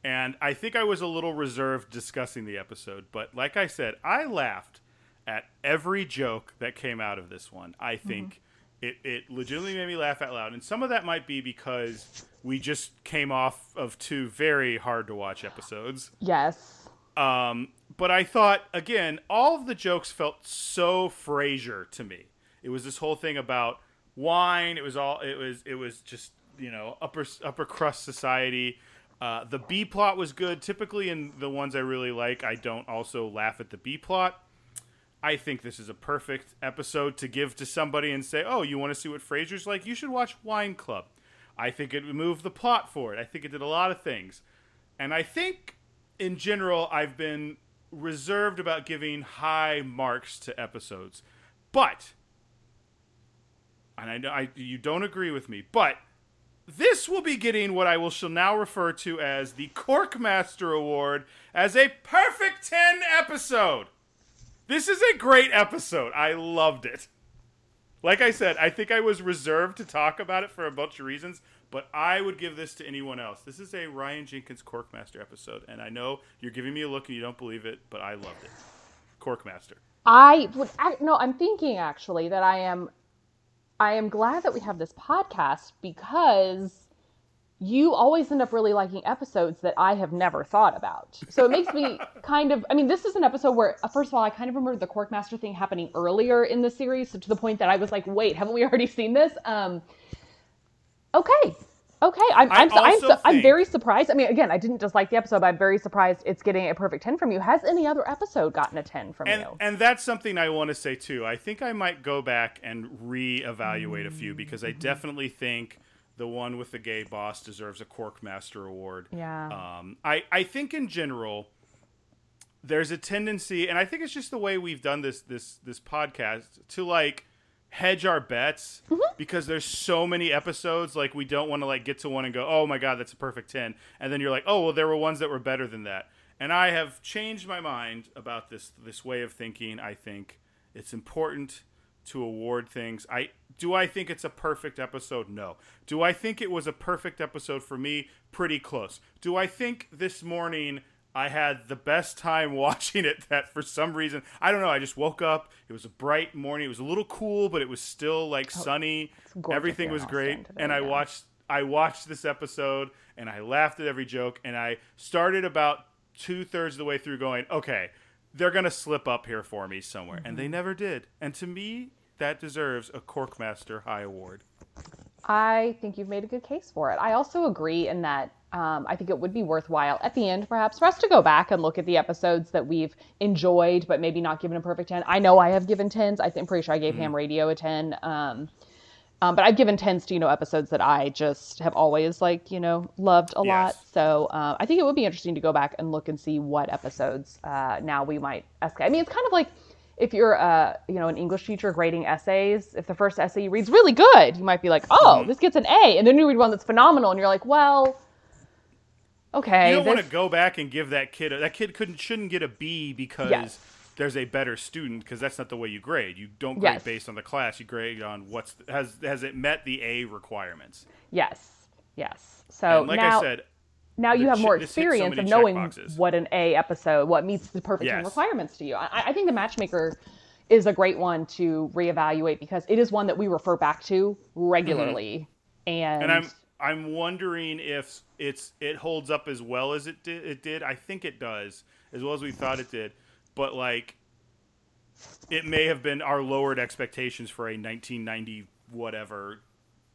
and I think I was a little reserved discussing the episode, but like I said, I laughed at every joke that came out of this one. I think it, it legitimately made me laugh out loud. And some of that might be because we just came off of two very hard to watch episodes. Yes. Um, but I thought again, all of the jokes felt so Frasier to me. It was this whole thing about wine. It was all. It was. It was just you know upper upper crust society. Uh, the B plot was good. Typically, in the ones I really like, I don't also laugh at the B plot. I think this is a perfect episode to give to somebody and say, "Oh, you want to see what Frasier's like? You should watch Whine Club." I think it moved the plot forward. I think it did a lot of things, and I think, in general, I've been reserved about giving high marks to episodes, but, and I know I, you don't agree with me, but this will be getting what I will shall now refer to as the Corkmaster Award as a perfect 10 episode. This is a great episode. I loved it. Like I said, I think I was reserved to talk about it for a bunch of reasons, but I would give this to anyone else. This is a Ryan Jenkins Corkmaster episode, and I know you're giving me a look and you don't believe it, but I loved it. Corkmaster. I would. I, no, I'm thinking actually that I am. I am glad that we have this podcast because you always end up really liking episodes that I have never thought about. So it makes me kind of, I mean, this is an episode where, uh, first of all, I kind of remember the Corkmaster thing happening earlier in the series, so to the point that I was like, wait, haven't we already seen this? Um, okay. Okay, I'm I'm, I'm, I'm, I'm very surprised. I mean, again, I didn't dislike the episode, but I'm very surprised it's getting a perfect ten from you. Has any other episode gotten a ten from and, you? And that's something I want to say too. I think I might go back and reevaluate mm-hmm. a few because I definitely think the one with the gay boss deserves a Corkmaster award. Yeah. Um, I I think in general, there's a tendency, and I think it's just the way we've done this this this podcast to like hedge our bets mm-hmm. because there's so many episodes like we don't want to like get to one and go oh my god that's a perfect 10 and then you're like oh well there were ones that were better than that and i have changed my mind about this this way of thinking i think it's important to award things i do I think it's a perfect episode? No. Do I think it was a perfect episode for me? Pretty close. Do I think this morning I had the best time watching it that for some reason, I don't know, I just woke up. It was a bright morning. It was a little cool, but it was still like oh, sunny. Everything was great. Today, and I yeah. watched I watched this episode and I laughed at every joke and I started about two thirds of the way through going, okay, they're gonna slip up here for me somewhere. Mm-hmm. And they mm-hmm. never did. And to me, that deserves a Corkmaster High Award. I think you've made a good case for it. I also agree in that um, I think it would be worthwhile at the end, perhaps, for us to go back and look at the episodes that we've enjoyed, but maybe not given a perfect 10. I know I have given 10s. I am pretty sure I gave mm-hmm. Ham Radio a 10. Um, um, but I've given 10s to, you know, episodes that I just have always, like, you know, loved a yes. lot. So uh, I think it would be interesting to go back and look and see what episodes uh, now we might ask. I mean, it's kind of like if you're a you know an English teacher grading essays, if the first essay you read is really good, you might be like, oh, mm-hmm. this gets an A, and then you read one that's phenomenal, and you're like, well, okay. You don't this... want to go back and give that kid a, that kid couldn't shouldn't get a B because yes. There's a better student because that's not the way you grade. You don't grade yes. based on the class. You grade on what's has has it met the A requirements. Yes. Yes. So and like now, I said, now you have more experience so of knowing what an A episode, what meets the perfect yes. requirements to you. I, I, think the Matchmaker is a great one to reevaluate because it is one that we refer back to regularly. Mm-hmm. And, and I'm I'm wondering if it's it holds up as well as it did. It did. I think it does as well as we thought it did. But like, it may have been our lowered expectations for a 1990 whatever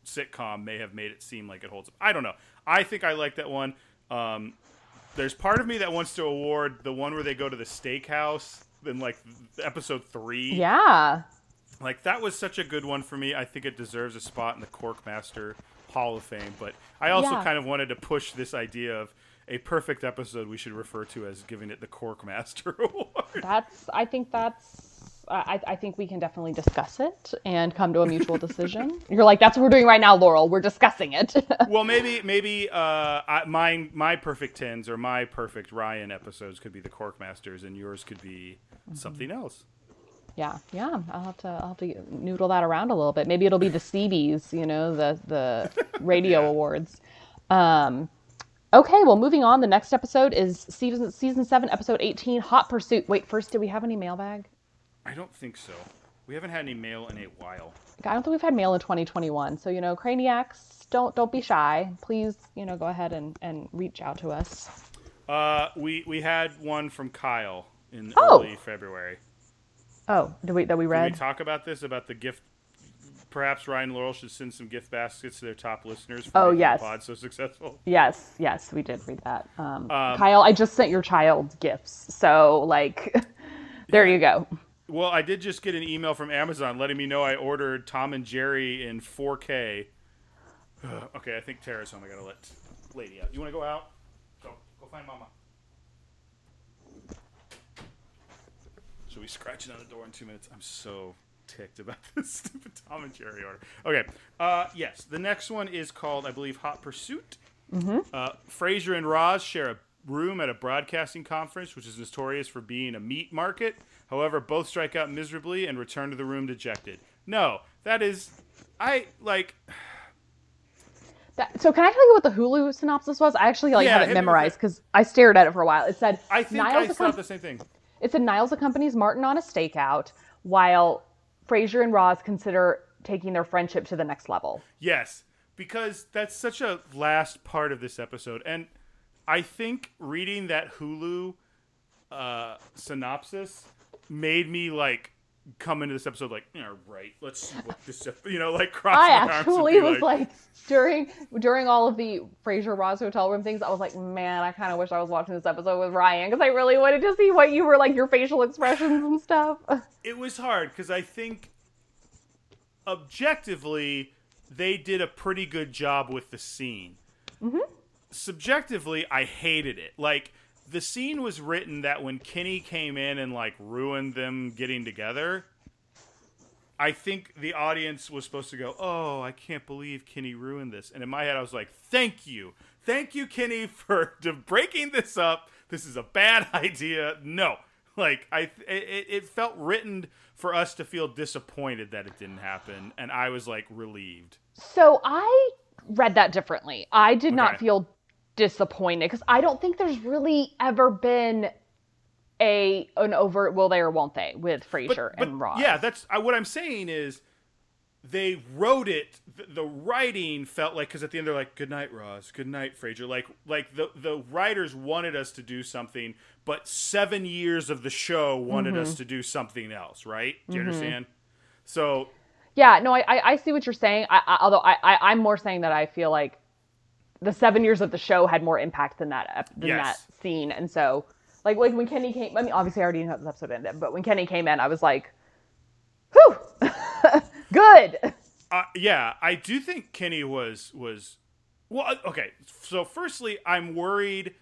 sitcom may have made it seem like it holds up. I don't know. I think I like that one. Um, there's part of me that wants to award the one where they go to the steakhouse in like episode three. Yeah. Like that was such a good one for me. I think it deserves a spot in the Corkmaster Hall of Fame. But I also yeah. kind of wanted to push this idea of a perfect episode we should refer to as giving it the Corkmaster Award. That's I think that's I, I, think we can definitely discuss it and come to a mutual decision. You're like, that's what we're doing right now, Laurel. We're discussing it. well, maybe, maybe uh, I, my my perfect tens or my perfect Ryan episodes could be the Corkmasters, and yours could be mm-hmm. something else. Yeah, yeah. I'll have to I'll have to noodle that around a little bit. Maybe it'll be the CBs, you know, the the radio yeah. awards. Um, okay, well, moving on. The next episode is season season seven, episode eighteen, Hot Pursuit. Wait, first, do we have any mailbag? I don't think so. We haven't had any mail in a while. I don't think we've had mail in 2021. So you know, Craniacs, don't don't be shy. Please, you know, go ahead and, and reach out to us. Uh, we we had one from Kyle in oh. early February. Oh, did we that we read? Did we talk about this about the gift? Perhaps Ryan Laurel should send some gift baskets to their top listeners. For oh yes, the pod so successful. Yes, yes, we did read that. Um, um, Kyle, I just sent your child gifts, so like, there you go. Well, I did just get an email from Amazon letting me know I ordered Tom and Jerry in 4K. okay, I think Tara's home. I gotta let lady out. You want to go out? Go, go find Mama. Should we scratch it on the door in two minutes? I'm so ticked about this stupid Tom and Jerry order. Okay, uh, yes, the next one is called, I believe, Hot Pursuit. Mm-hmm. Uh, Frasier and Roz share a room at a broadcasting conference, which is notorious for being a meat market. However, both strike out miserably and return to the room dejected. No, that is, I like. That, so can I tell you what the Hulu synopsis was? I actually like yeah, have it memorized because I stared at it for a while. It said I think Niles I thought the same thing. It said Niles accompanies Martin on a stakeout while Frasier and Roz consider taking their friendship to the next level. Yes, because that's such a last part of this episode, and I think reading that Hulu uh, synopsis made me like come into this episode like, yeah, right, let's see what this, you know, like cross I my arms and actually was like, during during all of the Frasier Roz hotel room things, I was like, man, I kind of wish I was watching this episode with Ryan because I really wanted to see what you were like, your facial expressions and stuff. it was hard because I think objectively they did a pretty good job with the scene. Mm-hmm. Subjectively, I hated it. Like the scene was written that when Kenny came in and like ruined them getting together, I think the audience was supposed to go, "Oh, I can't believe Kenny ruined this." And in my head, I was like, "Thank you, thank you, Kenny, for breaking this up. This is a bad idea." No, like I, it, it felt written for us to feel disappointed that it didn't happen, and I was like relieved. So I read that differently. I did not feel disappointed because I don't think there's really ever been a an overt will they or won't they with Frasier and Roz. Yeah, that's I, what I'm saying is they wrote it. The, the writing felt like because at the end they're like, "Good night, Roz. Good night, Frasier." Like, like the the writers wanted us to do something, but seven years of the show wanted Mm-hmm. us to do something else. Right? Do you understand? So Yeah, no, I, I, I see what you're saying. I, I, although I, I, I'm more saying that I feel like the seven years of the show had more impact than that than Yes. that scene, and so like like when Kenny came. I mean, obviously I already knew how this episode ended, but when Kenny came in, I was like, "Whew, good." Uh, yeah, I do think Kenny was was well. uh, Okay, so firstly, I'm worried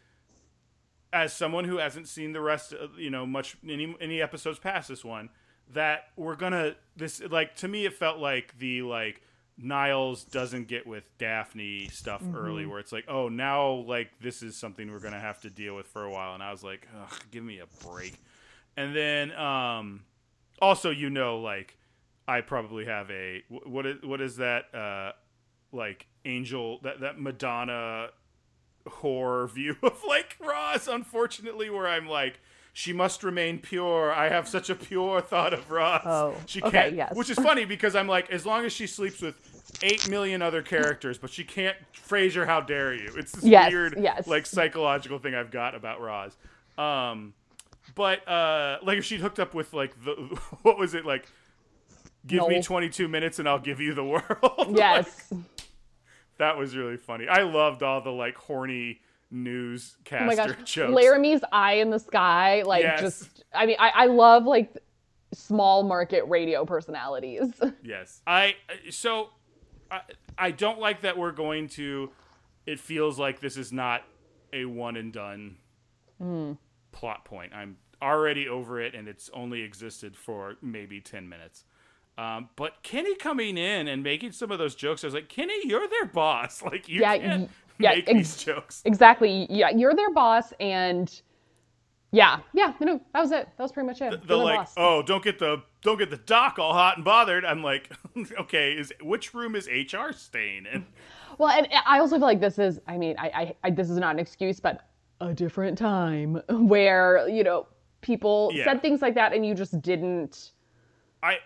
as someone who hasn't seen the rest, of, you know, much any any episodes past this one, that we're gonna this like to me it felt like the like Niles doesn't get with Daphne stuff early, where it's like, oh, now like this is something we're gonna have to deal with for a while, and I was like, Ugh, give me a break. And then um, also, you know, like I probably have a what is what is that uh, like angel that that Madonna horror view of like Roz, unfortunately, where I'm like. She must remain pure. I have such a pure thought of Roz. Oh, she okay, can't. yes. Which is funny because I'm like, as long as she sleeps with eight million other characters, but she can't. Frasier, how dare you? It's this Yes, weird, yes. like psychological thing I've got about Roz. Um, but uh, like if she'd hooked up with like the what was it like? Give me 22 minutes and I'll give you the world. Yes. Like, that was really funny. I loved all the like horny Oh newscaster my gosh, jokes. Laramie's eye in the sky, like Yes. just. I mean, I, I love like small market radio personalities. Yes. I so I, I don't like that we're going to it feels like this is not a one and done plot point. I'm already over it and it's only existed for maybe 10 minutes. Um, but Kenny coming in and making some of those jokes, I was like, Kenny, you're their boss. Like, you Yeah, can't yeah, make ex- these jokes. Exactly. Yeah, you're their boss, and yeah, yeah. No, that was it. That was pretty much it. the You're like, boss. oh, don't get the don't get the doc all hot and bothered. I'm like, okay, is which room is HR staying in? Well, and I also feel like this is. I mean, I, I, I this is not an excuse, but a different time where you know people Yeah. said things like that, and you just didn't I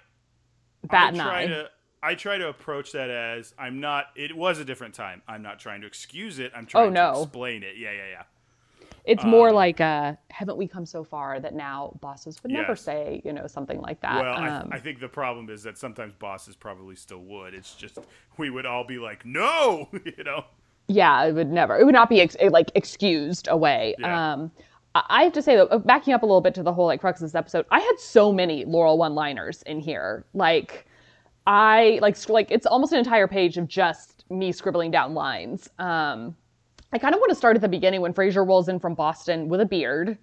bat I an try eye. to I try to approach that as I'm not. It was a different time. I'm not trying to excuse it. I'm trying Oh, no. to explain it. Yeah, yeah, yeah. It's more like, uh, haven't we come so far that now bosses would never Yes. say, you know, something like that. Well, um, I, I think the problem is that sometimes bosses probably still would. It's just we would all be like, no, you know. yeah, it would never. It would not be ex- like excused away. Yeah. Um, I have to say though, backing up a little bit to the whole like crux of this episode, I had so many Laurel one-liners in here. Like, I like like it's almost an entire page of just me scribbling down lines. Um, I kind of want to start at the beginning when Frasier rolls in from Boston with a beard.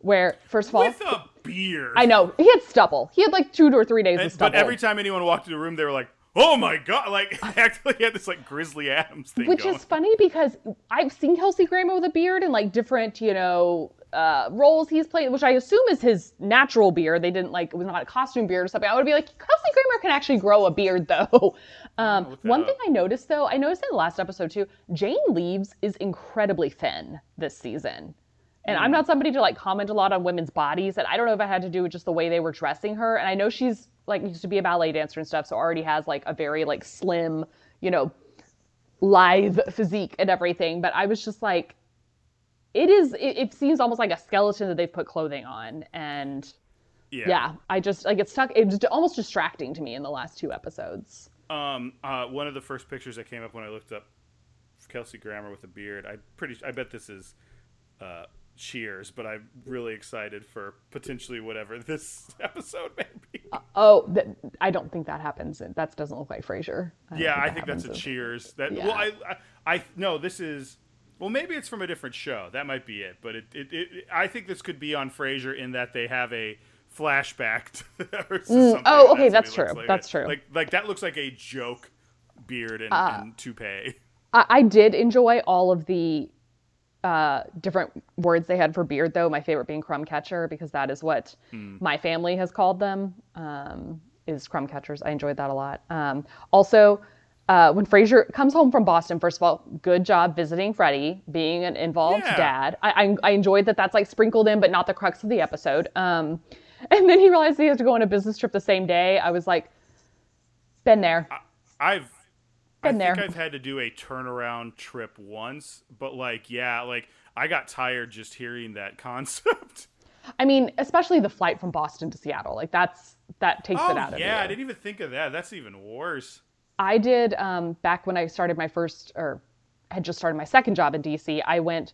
Where first of all, With a beard. I know he had stubble. He had like two or three days And- of stubble. but every time anyone walked into the room, they were like, "Oh my god!" Like I actually had this like Grizzly Adams thing Which going. is funny because I've seen Kelsey Grammer with a beard and like different, you know, uh, roles he's played, which I assume is his natural beard. They didn't like it was not a costume beard or something. I would be like, Kelsey Grammer can actually grow a beard though. Um, one up. thing I noticed though, I noticed in the last episode too, Jane Leeves is incredibly thin this season. And Hmm. I'm not somebody to like comment a lot on women's bodies, and I don't know if it had to do with just the way they were dressing her. And I know she's like used to be a ballet dancer and stuff, so already has like a very like slim, you know, live physique and everything, but I was just like, it is. It, it seems almost like a skeleton that they've put clothing on, and Yeah. yeah, I just like it's stuck. It was almost distracting to me in the last two episodes. Um, uh, one of the first pictures that came up when I looked up Kelsey Grammer with a beard. I pretty. I bet this is uh, Cheers, but I'm really excited for potentially whatever this episode may be. Oh, th- I don't think that happens. That doesn't look like Frasier. don't yeah, I think that's a Cheers. That Yeah. well, I, I, I no, this is. Well, maybe it's from a different show. That might be it. But it, it, it I think this could be on Frasier in that they have a flashback. Something, oh, okay, what that's true. like. That's true. Like, like that looks like a joke beard and, Uh, and toupee. I, I did enjoy all of the uh, different words they had for beard, though. My favorite being crumb catcher because that is what Hmm. my family has called them. Um, is crumb catchers. I enjoyed that a lot. Um, also, uh, when Frasier comes home from Boston, first of all, good job visiting Freddie, being an involved Yeah. dad. I, I, I enjoyed that that's like sprinkled in, but not the crux of the episode. Um, and then he realized he has to go on a business trip the same day. I was like, been there. I've I Been think there. I've had to do a turnaround trip once, but like yeah, like I got tired just hearing that concept. I mean, especially the flight from Boston to Seattle. Like that's that takes oh it out of yeah, I didn't even think of that. That's even worse. I did um, back when I started my first or had just started my second job in DC. I went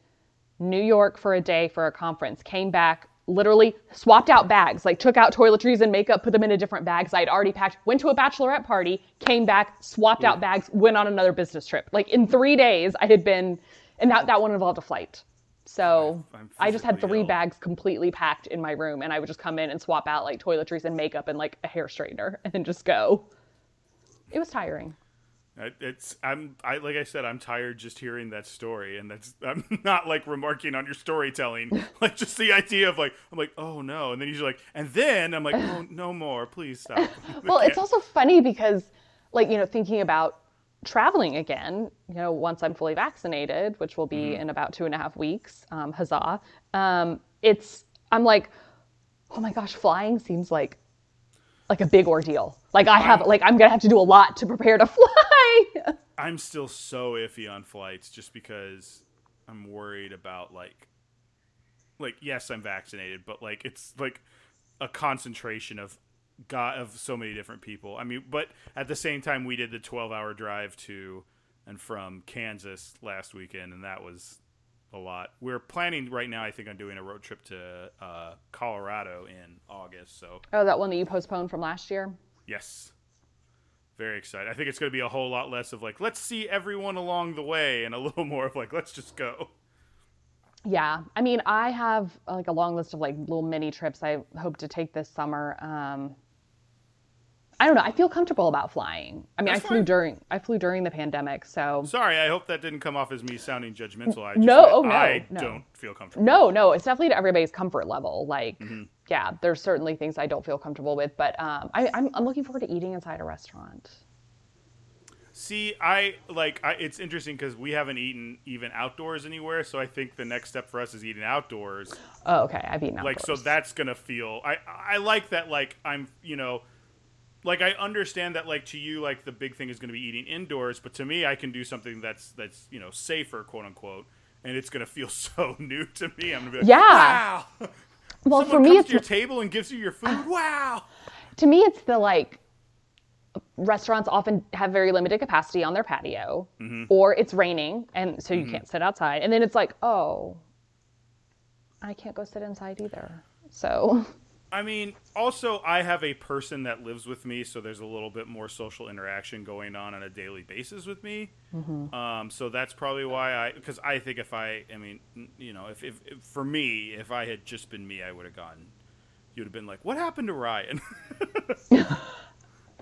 New York for a day for a conference. Came back, literally swapped out bags, like took out toiletries and makeup, put them into different bags I had already packed. Went to a bachelorette party, came back, swapped out bags, went on another business trip. Like in three days, I had been, and that that one involved a flight. So I'm just had three ill. bags completely packed in my room, and I would just come in and swap out like toiletries and makeup and like a hair straightener, and then just go. It was tiring. It's I'm I like I said I'm tired just hearing that story and that's I'm not like remarking on your storytelling like just the idea of like I'm like oh no and then you're like and then I'm like oh no more please stop Well, it's also funny because, like, you know, thinking about traveling again, you know, once I'm fully vaccinated, which will be in about two and a half weeks, um, huzzah. Um, it's, I'm like, oh my gosh, flying seems like, like a big ordeal. Like I have, like, I'm gonna have to do a lot to prepare to fly. I'm still so iffy on flights just because I'm worried about like like yes I'm vaccinated but like it's like a concentration of got of so many different people. I mean but at the same time we did the 12-hour drive to and from Kansas last weekend and that was a lot. We're planning right now I think on doing a road trip to uh, Colorado in August so oh, that one that you postponed from last year. Yes. Very excited. I think it's going to be a whole lot less of like, let's see everyone along the way, and a little more of like, let's just go. Yeah, I mean, I have like a long list of like little mini trips I hope to take this summer. Um, I don't know. I feel comfortable about flying. I mean, That's I flew fine. during I flew during the pandemic, so Sorry, I hope that didn't come off as me sounding judgmental. I just, No, oh, no, I no. don't feel comfortable. no, no, it's definitely to everybody's comfort level. Like, Mm-hmm. Yeah, there's certainly things I don't feel comfortable with, but um, I, I'm I'm looking forward to eating inside a restaurant. See, I like. I, it's interesting because we haven't eaten even outdoors anywhere, so I think the next step for us is eating outdoors. Oh, okay, I've eaten outdoors. like so that's gonna feel i i like that like i'm you know like i understand that like to you like the big thing is gonna be eating indoors but to me i can do something that's that's you know safer quote unquote and it's gonna feel so new to me i'm gonna be like Yeah. wow well, Someone for me, comes it's to your table and gives you your food. Wow. To me it's the like restaurants often have very limited capacity on their patio Mm-hmm. or it's raining and so you can't sit outside. And then it's like oh i can't go sit inside either. So I mean, also I have a person that lives with me, so there's a little bit more social interaction going on on a daily basis with me. Mm-hmm. Um, so that's probably why I, because I think if I, I mean, you know, if, if, if for me, if I had just been me, I would have gone. You'd have been like, "What happened to Ryan?"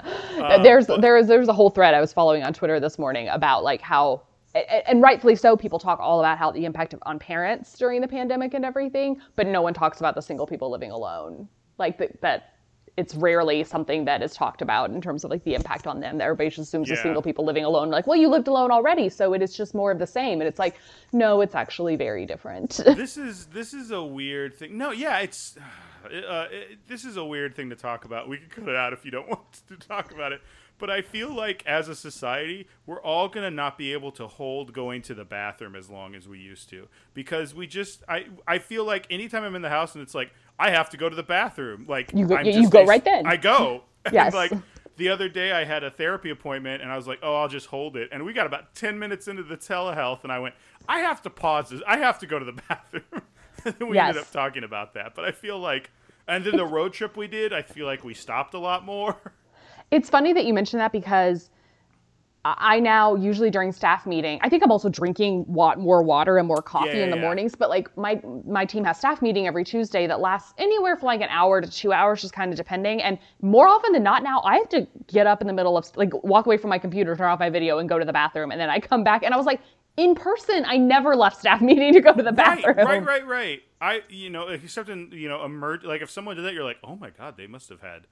Uh, there's there's there's a whole thread I was following on Twitter this morning about like how and rightfully so people talk all about how the impact of, on parents during the pandemic and everything but no one talks about the single people living alone like the, that it's rarely something that is talked about in terms of like the impact on them everybody just assumes the single people living alone like well you lived alone already so it is just more of the same and it's like no it's actually very different this is this is a weird thing. No, yeah, it's uh, it, this is a weird thing to talk about. We can cut it out if you don't want to talk about it. But I feel like as a society, we're all going to not be able to hold going to the bathroom as long as we used to because we just I I feel like anytime I'm in the house and it's like I have to go to the bathroom, like You go- I'm you go a- right then. I go. Yes. like the other day I had a therapy appointment and I was like, "Oh, I'll just hold it." And we got about 10 minutes into the telehealth and I went, "I have to pause this. I have to go to the bathroom." and then we ended up talking about that. But I feel like and then the road trip we did, I feel like we stopped a lot more. It's funny that you mentioned that because I now usually during staff meeting, I think I'm also drinking wa- more water and more coffee Yeah, in the yeah. mornings. But like my my team has staff meeting every Tuesday that lasts anywhere from like an hour to two hours, just kind of depending. And more often than not, now I have to get up in the middle of like walk away from my computer, turn off my video, and go to the bathroom, and then I come back and I was like. In person, I never left staff meeting to go to the Right, bathroom. right, right, right. I, you know, except in, you know, emerge. Like if someone did that, you're like, oh my god, they must have had,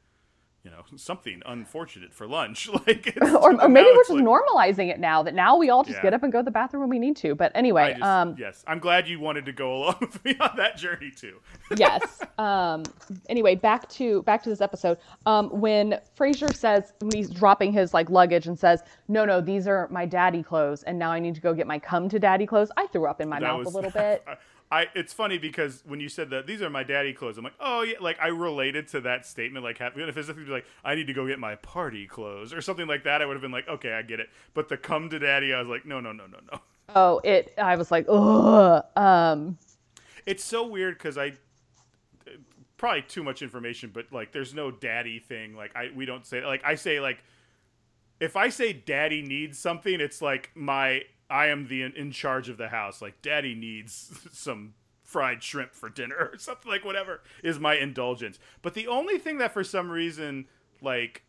you know, something unfortunate for lunch. Like, or, or maybe we're just like- normalizing it now that now we all just Yeah. get up and go to the bathroom when we need to. But anyway, just- um, yes, I'm glad you wanted to go along with me on that journey too. yes. Um, anyway, back to back to this episode. Um, when Frasier says when he's dropping his like luggage and says, "No, no, these are my daddy clothes, and now I need to go get my come to daddy clothes," I threw up in my That mouth was- a little bit. I, it's funny because when you said that these are my daddy clothes, I'm like, oh yeah, like I related to that statement. Like, have, if it's like, I need to go get my party clothes or something like that, I would have been like, okay, I get it. But the come to daddy, I was like, no, no, no, no, no. oh, it. I was like, ugh. Um, It's so weird because I probably too much information, but like, there's no daddy thing. Like, I we don't say like I say like if I say daddy needs something, it's like my I am the in, charge of the house. Like, daddy needs some fried shrimp for dinner or something like whatever is my indulgence. But the only thing that for some reason like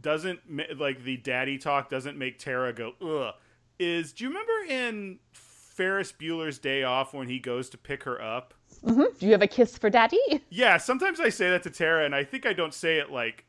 doesn't like the daddy talk doesn't make Tara go ugh is do you remember in Ferris Bueller's Day Off when he goes to pick her up? Mm-hmm. do you have a kiss for daddy? Yeah, sometimes I say that to Tara, and I think I don't say it like,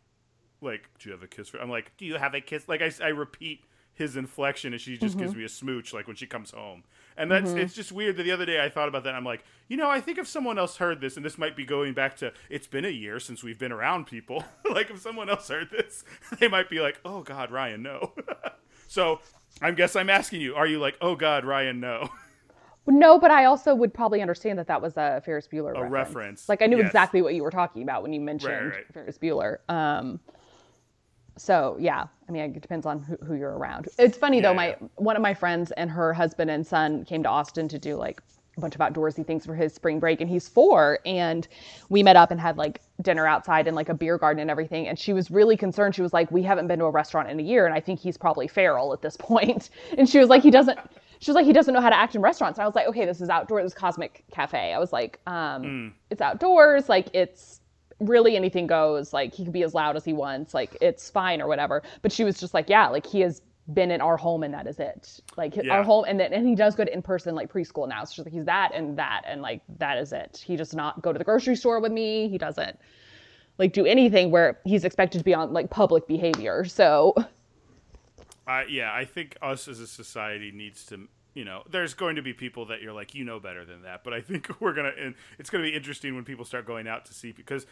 like, do you have a kiss for? I'm like, do you have a kiss? Like I, I repeat his inflection, and she just gives me a smooch, like when she comes home. And that's it's just weird that the other day I thought about that. And I'm like, you know, I think if someone else heard this, and this might be going back to it's been a year since we've been around people. like if someone else heard this, they might be like, oh God, Ryan, no. so I guess I'm asking you, are you like, oh God, Ryan, no? No, but I also would probably understand that that was a Ferris Bueller A reference. reference, Like I knew yes. exactly what you were talking about when you mentioned right. Ferris Bueller. Um, so yeah, I mean, it depends on who, who you're around. It's funny though. My yeah. one of my friends and her husband and son came to Austin to do like a bunch of outdoorsy things for his spring break, and he's four. And we met up and had like dinner outside in like a beer garden and everything. And she was really concerned. She was like, "We haven't been to a restaurant in a year, and I think he's probably feral at this point." And she was like, "He doesn't." She was like, he doesn't know how to act in restaurants. And I was like, okay, this is outdoor. This is Cosmic Cafe. I was like, um, it's outdoors. Like it's really anything goes. Like he can be as loud as he wants. Like it's fine or whatever. But she was just like, yeah, like he has been in our home and that is it. Like Yeah. our home and then and he does go to in person like preschool now. So she's like, he's that and that and like that is it. He does not go to the grocery store with me. He doesn't like do anything where he's expected to be on like public behavior. So I yeah, I think us as a society needs to, you know, there's going to be people that you're like, you know better than that. But I think we're gonna, and it's gonna be interesting when people start going out to see because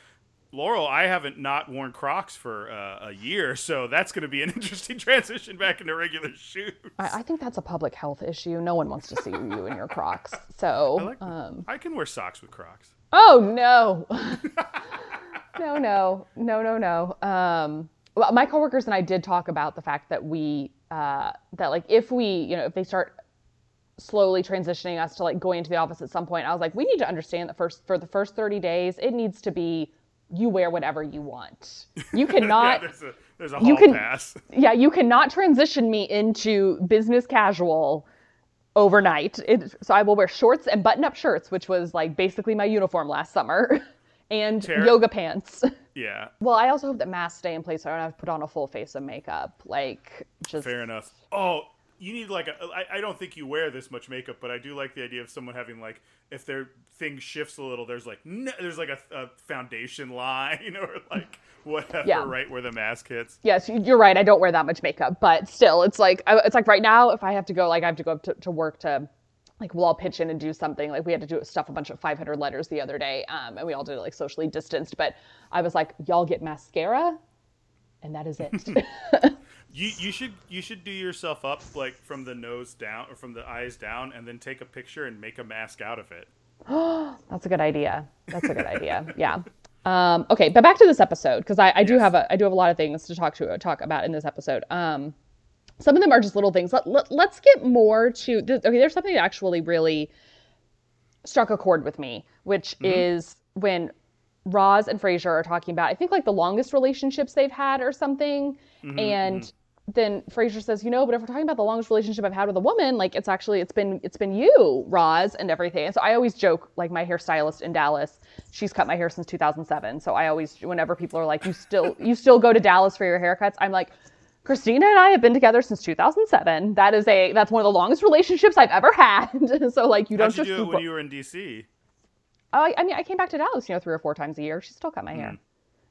Laurel, I haven't not worn Crocs for uh, a year, so that's gonna be an interesting transition back into regular shoes. I, I think that's a public health issue. No one wants to see you in your Crocs. So I, like, um, I can wear socks with Crocs. Oh no. no, no, no, no, no. Um, well, my coworkers and I did talk about the fact that we, uh, that like if we, you know, if they start slowly transitioning us to like going into the office at some point, I was like, we need to understand that first for the first 30 days, it needs to be you wear whatever you want. You yeah, cannot there's a there's a you can- pass. yeah, you cannot transition me into business casual overnight. It, so I will wear shorts and button-up shirts, which was like basically my uniform last summer, and Tara- yoga pants. Yeah, Well, I also hope that masks stay in place so I don't have to put on a full face of makeup. Like, just fair enough. Oh, you need like a. I, I don't think you wear this much makeup, but I do like the idea of someone having like if their thing shifts a little, there's like no, there's like a, a foundation line or like whatever Yeah. right where the mask hits. yes, you- you're right. I don't wear that much makeup, but still, it's like it's like right now, if I have to go, like I have to go up to, to work to like we'll all pitch in and do something. Like we had to do stuff a bunch of 500 letters the other day, um, and we all did it like socially distanced. But I was like, y'all get mascara, and that is it. you you should you should do yourself up like from the nose down or from the eyes down, and then take a picture and make a mask out of it. That's a good idea. That's a good idea. Yeah. Um, okay, but back to this episode because I, I yes. do have a I do have a lot of things to talk to talk about in this episode. Um, some of them are just little things. Let, let, us get more to okay. There's something that actually really struck a chord with me, which mm-hmm. is when Roz and Frasier are talking about I think like the longest relationships they've had or something, mm-hmm, and. Mm-hmm then Frasier says, you know, but if we're talking about the longest relationship I've had with a woman, like it's actually it's been it's been you, Roz, and everything. And so I always joke, like my hairstylist in Dallas, she's cut my hair since 2007. So I always, whenever people are like, you still you still go to Dallas for your haircuts, I'm like, Christina and I have been together since 2007. That is a that's one of the longest relationships I've ever had. so like you don't How'd you just do it when you were in DC. Oh, I, I mean, I came back to Dallas, you know, three or four times a year. She still cut my hair. Mm.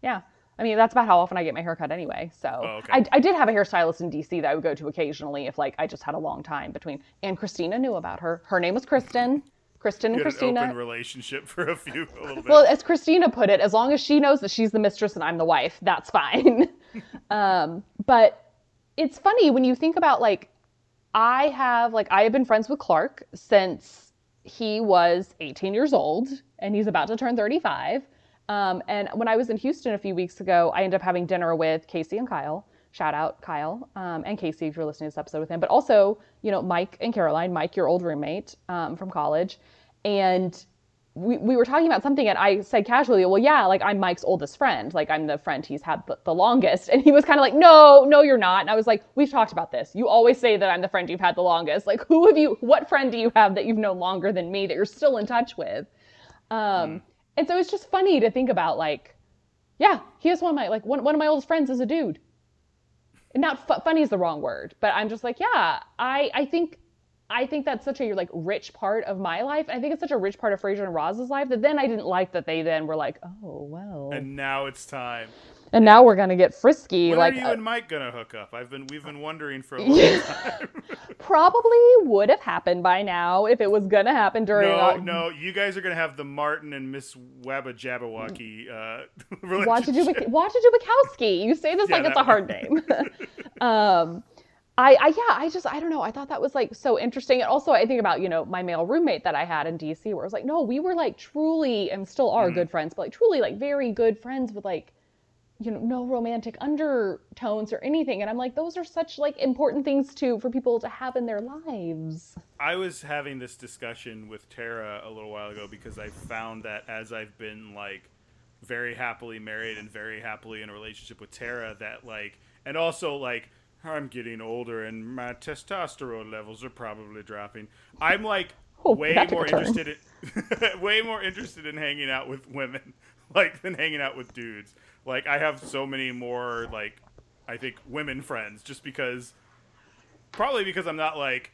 Yeah. I mean, that's about how often I get my hair cut anyway. So oh, okay. I, I did have a hairstylist in DC that I would go to occasionally if like I just had a long time between. And Christina knew about her. Her name was Kristen. Kristen and Christina. An open relationship for a few. A little bit. well, as Christina put it, as long as she knows that she's the mistress and I'm the wife, that's fine. um, but it's funny when you think about like, I have like I have been friends with Clark since he was 18 years old and he's about to turn 35 um, and when I was in Houston a few weeks ago, I ended up having dinner with Casey and Kyle. Shout out Kyle um, and Casey if you're listening to this episode with him, but also you know Mike and Caroline. Mike, your old roommate um, from college, and we, we were talking about something and I said casually, well, yeah, like I'm Mike's oldest friend. Like I'm the friend he's had the, the longest. And he was kind of like, no, no, you're not. And I was like, we've talked about this. You always say that I'm the friend you've had the longest. Like who have you, what friend do you have that you've known longer than me that you're still in touch with? Um, mm. And so it's just funny to think about like, yeah, he is one of my like one, one of my oldest friends is a dude. And not fu- funny is the wrong word, but I'm just like, yeah, I I think I think that's such a like rich part of my life. I think it's such a rich part of Frasier and Roz's life that then I didn't like that they then were like, oh well. And now it's time and now we're gonna get frisky. When like, are you uh, and Mike gonna hook up? I've been we've been wondering for a long time. Probably would have happened by now if it was gonna happen during. No, our... no, you guys are gonna have the Martin and Miss Wabba Jabberwocky uh, relationship. You say this yeah, like it's a hard name. um, I, I yeah, I just I don't know. I thought that was like so interesting. And also I think about, you know, my male roommate that I had in DC where I was like, no, we were like truly and still are mm. good friends, but like truly like very good friends with like you know no romantic undertones or anything. And i'm like those are such like important things to for people to have in their lives. I was having this discussion with tara a little while ago because i found that as i've been like very happily married and very happily in a relationship with tara that like and also like i'm getting older and my testosterone levels are probably dropping. I'm like oh, way more interested in way more interested in hanging out with women like than hanging out with dudes like I have so many more like I think women friends just because probably because I'm not like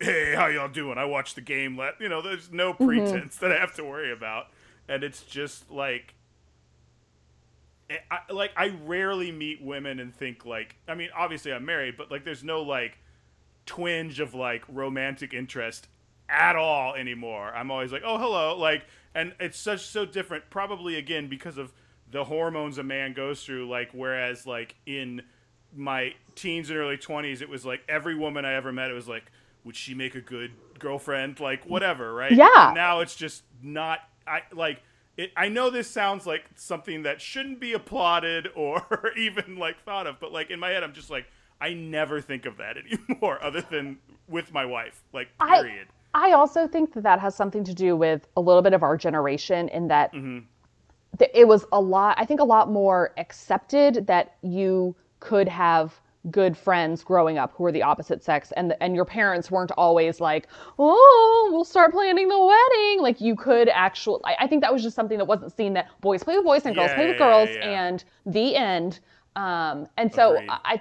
hey how y'all doing I watch the game let you know there's no mm-hmm. pretense mm-hmm. that I have to worry about and it's just like eh, I, like I rarely meet women and think like I mean obviously I'm married but like there's no like twinge of like romantic interest at all anymore. I'm always like, "Oh, hello." Like and it's such so different probably again because of the hormones a man goes through like whereas like in my teens and early 20s it was like every woman i ever met it was like would she make a good girlfriend? Like whatever right? Yeah. And now it's just not i like it, i know this sounds like something that shouldn't be applauded or even like thought of but like in my head i'm just like i never think of that anymore other than with my wife like period. I, I also think that that has something to do with a little bit of our generation in that mm-hmm it was a lot i think a lot more accepted that you could have good friends growing up who were the opposite sex and and your parents weren't always like oh we'll start planning the wedding. Like you could actually I, I think that was just something that wasn't seen that boys play with boys and girls yeah, play with yeah, girls yeah, and the end. Um and so Agreed. I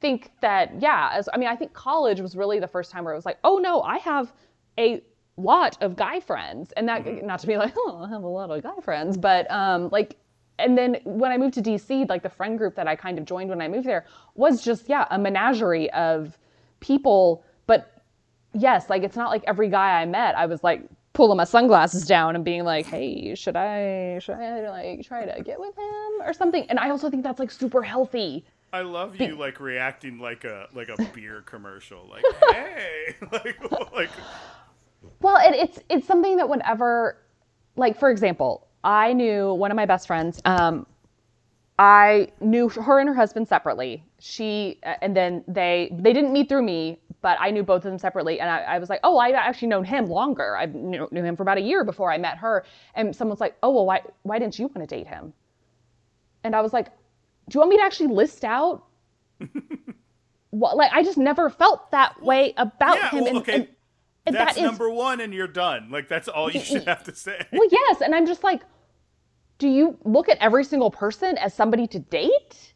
think that yeah as i mean i think college was really the first time where it was like oh no i have a lot of guy friends and that mm-hmm. not to be like oh i have a lot of guy friends but um like and then when i moved to dc like the friend group that i kind of joined when i moved there was just yeah a menagerie of people but yes, like it's not like every guy I met, I was like pulling my sunglasses down and being like, "Hey, should I should I like try to get with him or something?" And I also think that's like super healthy. I love you like reacting like a like a beer commercial, like hey, like like. Well, it, it's it's something that whenever, like for example, I knew one of my best friends. Um, I knew her and her husband separately. She and then they they didn't meet through me, but I knew both of them separately. And I, I was like, oh, I actually known him longer. I knew, knew, him for about a year before I met her. And someone's like, oh, well, why why didn't you want to date him? And I was like, do you want me to actually list out? what like I just never felt that way about yeah, him. Well, okay. And, and that's that is, number one, and you're done. Like that's all you should have to say. Well, yes, and I'm just like do you look at every single person as somebody to date?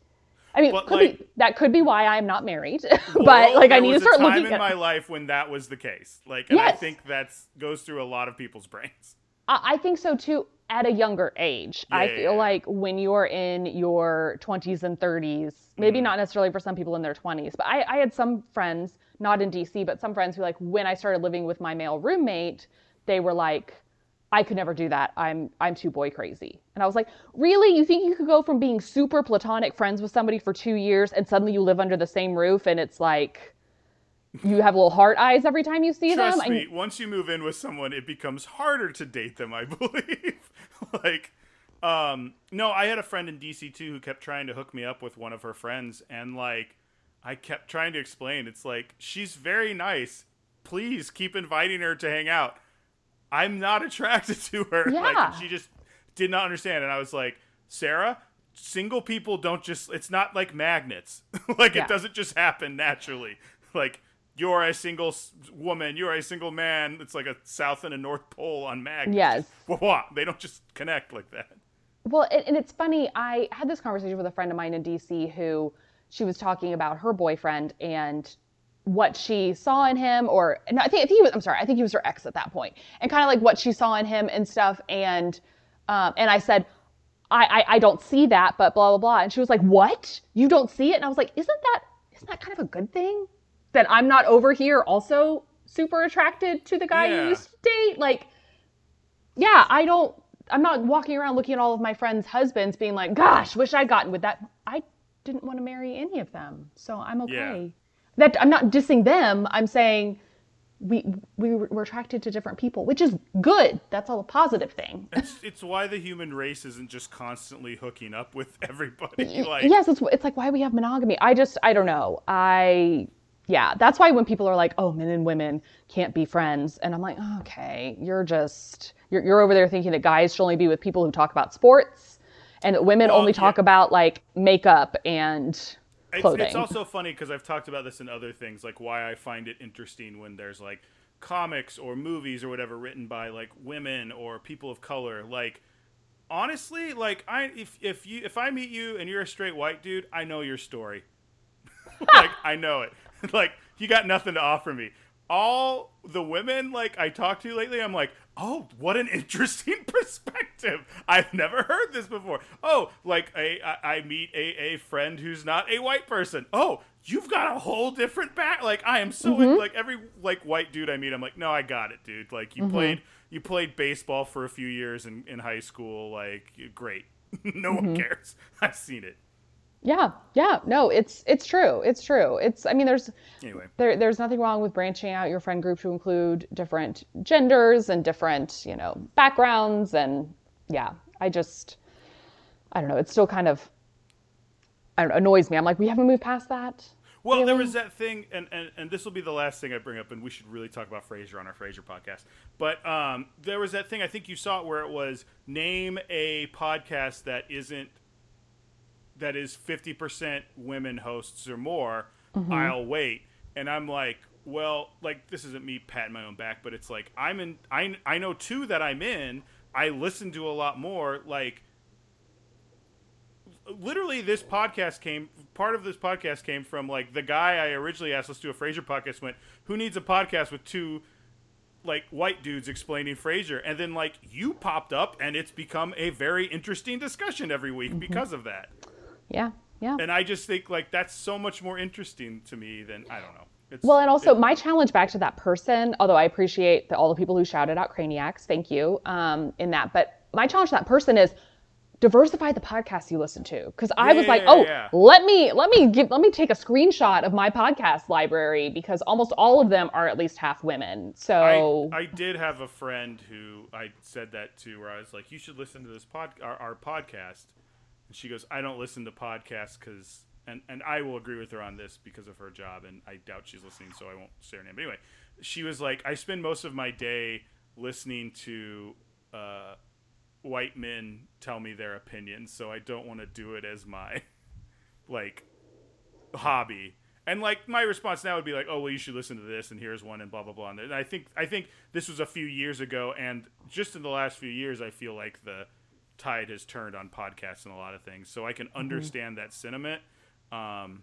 I mean, could like, be, that could be why I'm not married. but well, like, I need to start looking. in at... my life when that was the case. Like, and yes. I think that's goes through a lot of people's brains. I, think so too. At a younger age, yeah, I feel yeah. like when you're in your 20s and 30s, maybe mm. not necessarily for some people in their 20s, but I, I had some friends, not in DC, but some friends who like when I started living with my male roommate, they were like, I could never do that. I'm I'm too boy crazy. And I was like, "Really? You think you could go from being super platonic friends with somebody for 2 years and suddenly you live under the same roof and it's like you have little heart eyes every time you see Trust them?" me, once you move in with someone, it becomes harder to date them, I believe. like um no, I had a friend in DC too who kept trying to hook me up with one of her friends and like I kept trying to explain. It's like she's very nice. Please keep inviting her to hang out I'm not attracted to her. Yeah. Like, she just did not understand. And I was like, Sarah, single people don't just, it's not like magnets. like, yeah. it doesn't just happen naturally. Like, you're a single woman, you're a single man. It's like a south and a north pole on magnets. Yes. What? They don't just connect like that. Well, and it's funny. I had this conversation with a friend of mine in DC who she was talking about her boyfriend and what she saw in him, or no, I think, I think he was. I'm sorry, I think he was her ex at that point, and kind of like what she saw in him and stuff. And um, and I said, I, I I don't see that, but blah blah blah. And she was like, What? You don't see it? And I was like, Isn't that isn't that kind of a good thing? That I'm not over here also super attracted to the guy yeah. you used to date. Like, yeah, I don't. I'm not walking around looking at all of my friends' husbands, being like, "Gosh, wish I'd gotten with that." I didn't want to marry any of them, so I'm okay. Yeah that I'm not dissing them. I'm saying we we were attracted to different people, which is good. That's all a positive thing. It's, it's why the human race isn't just constantly hooking up with everybody. Like yes, it's it's like why we have monogamy. I just I don't know. I yeah, that's why when people are like, "Oh, men and women can't be friends," and I'm like, "Okay, you're just you're you're over there thinking that guys should only be with people who talk about sports, and women well, only talk yeah. about like makeup and clothing. It's, it's also funny because I've talked about this in other things, like why I find it interesting when there's like comics or movies or whatever written by like women or people of color. Like honestly, like I if if you if I meet you and you're a straight white dude, I know your story. like I know it. like you got nothing to offer me all the women like I talked to lately, I'm like, oh, what an interesting perspective. I've never heard this before. Oh, like a I, I meet a, a friend who's not a white person. Oh, you've got a whole different back. Like I am so mm-hmm. like every like white dude I meet, I'm like, no, I got it, dude. Like you mm-hmm. played you played baseball for a few years in, in high school. Like great. no mm-hmm. one cares. I've seen it. Yeah, yeah, no, it's it's true. It's true. It's I mean there's anyway. there there's nothing wrong with branching out your friend group to include different genders and different, you know, backgrounds and yeah, I just I don't know, it's still kind of I don't know, annoys me. I'm like, we haven't moved past that. Well, really? there was that thing, and, and, and this will be the last thing I bring up, and we should really talk about Frasier on our Frasier podcast. But um, there was that thing, I think you saw it, where it was name a podcast that isn't that is 50% women hosts or more, mm-hmm. I'll wait. And I'm like, well, like this isn't me patting my own back, but it's like I'm in I I know two that I'm in. I listen to a lot more like literally this podcast came part of this podcast came from like the guy I originally asked let's to do a Frasier podcast went, "Who needs a podcast with two like white dudes explaining Frasier?" And then like you popped up and it's become a very interesting discussion every week mm-hmm. because of that. Yeah. Yeah. And I just think like that's so much more interesting to me than I don't know. It's, Well, and also it- my challenge back to that person, although I appreciate the, all the people who shouted out Craniacs, thank you um, in that. But my challenge to that person is diversify the podcasts you listen to, because I was like, oh, yeah. let me let me give let me take a screenshot of my podcast library because almost all of them are at least half women. So I, I did have a friend who I said that to, where I was like, "You should listen to this pod, our, our podcast," and she goes, "I don't listen to podcasts because," and and I will agree with her on this because of her job, and I doubt she's listening, so I won't say her name. But anyway, she was like, "I spend most of my day listening to." Uh, white men tell me their opinions so i don't want to do it as my like hobby. And like my response now would be like, "Oh, well, you should listen to this, and here's one, and blah blah blah." And I think I think this was a few years ago, and just in the last few years, I feel like the tide has turned on podcasts and a lot of things. So I can understand that sentiment. Um,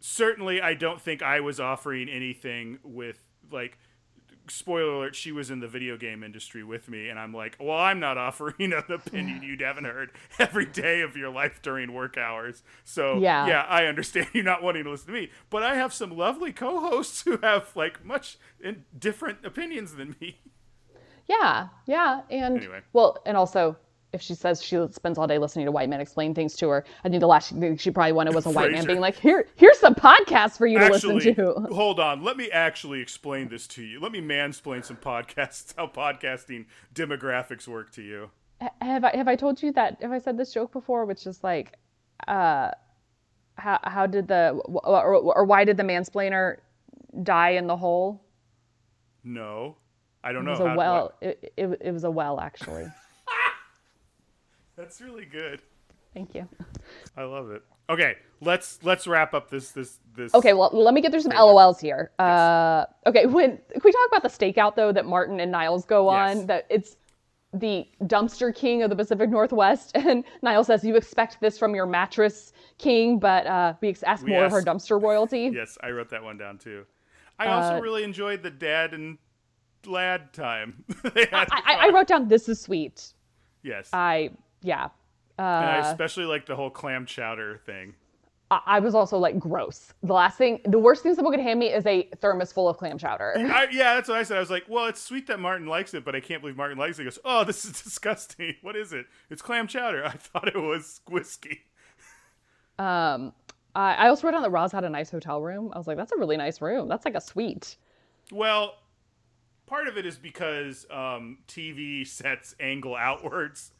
certainly, I don't think I was offering anything with like. Spoiler alert: She was in the video game industry with me, and I'm like, "Well, I'm not offering an opinion you haven't heard every day of your life during work hours." So Yeah. yeah, I understand you not wanting to listen to me, but I have some lovely co-hosts who have like much in different opinions than me. yeah, yeah, and Anyway. well, and also if she says she spends all day listening to white men explain things to her, I think the last thing she probably wanted was a white man being like, "Here, here's some podcasts for you to Actually, listen to." hold on. Let me actually explain this to you. Let me mansplain some podcasts, how podcasting demographics work to you. Have I have I told you that? Have I said this joke before? Which is like, uh, how how did the or, or why did the mansplainer die in the hole? No, I don't know. It know. was a well. It, it it was a well actually. That's really good. Thank you. I love it. Okay, let's let's wrap up this this this. Okay, well, let me get through some. LOLs here. Uh, okay, when can we talk about the stakeout though that Martin and Niles go on? Yes. That it's the dumpster king of the Pacific Northwest, and Niles says you expect this from your mattress king, but uh, we ask more of her dumpster royalty. Yes, I wrote that one down too. I also Uh, really enjoyed the dad and lad time. I, I, I wrote down this is sweet. yes, I yeah. and I Uh, especially like the whole clam chowder thing. I, I was also like gross. The last thing, the worst thing someone could hand me is a thermos full of clam chowder. I, yeah, that's what I said. I was like, well, it's sweet that Martin likes it, but I can't believe Martin likes it. He goes, oh, this is disgusting. What is it? It's clam chowder. I thought it was whiskey. Um, I, I also wrote down that Roz had a nice hotel room. I was like, that's a really nice room. That's like a suite. Well, part of it is because um, TV sets angle outwards.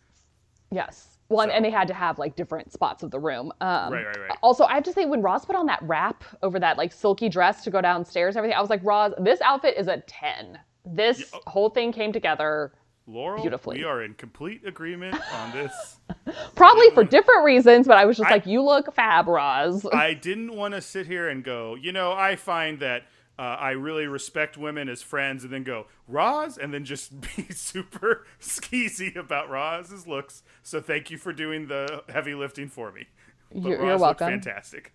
Yes. Well, and, So- and they had to have like different spots of the room. Um, Right, right, right. Also, I have to say, when Roz put on that wrap over that like silky dress to go downstairs, and everything, I was like, Roz, this outfit is a ten. This Yeah, oh. whole thing came together Laurel, Beautifully. we are in complete agreement on this. probably for different reasons, but I was just I- like, you look fab, Roz. I didn't want to sit here and go, you know, I find that uh, I really respect women as friends, and then go, Roz, and then just be super skeezy about Roz's looks. So thank you for doing the heavy lifting for me. But You're- Roz you're welcome. fantastic.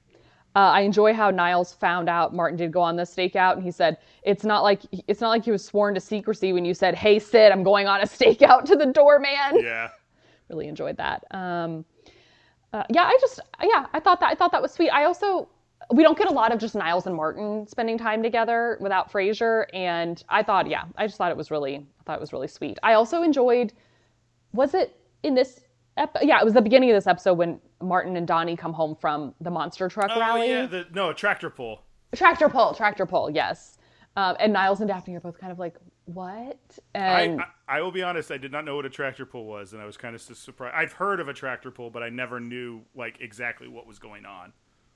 Uh, I enjoy how Niles found out Martin did go on the stakeout, and he said it's not like it's not like he was sworn to secrecy when you said, "Hey Sid, I'm going on a stakeout to the doorman." Yeah. really enjoyed that. Um, uh, yeah, I just yeah, I thought that I thought that was sweet. I also we don't get a lot of just Niles and Martin spending time together without Frasier, and I thought yeah, I just thought it was really I thought it was really sweet. I also enjoyed was it in this ep- yeah it was the beginning of this episode when Martin and Donnie come home from the monster truck Oh, rally. yeah. The, no, a tractor pull. Tractor pull, tractor pull, yes. Um, and Niles and Daphne are both kind of like, what? I, And I, I will be honest, I did not know what a tractor pull was, and I was kind of surprised. I've heard of a tractor pull, but I never knew like exactly what was going on.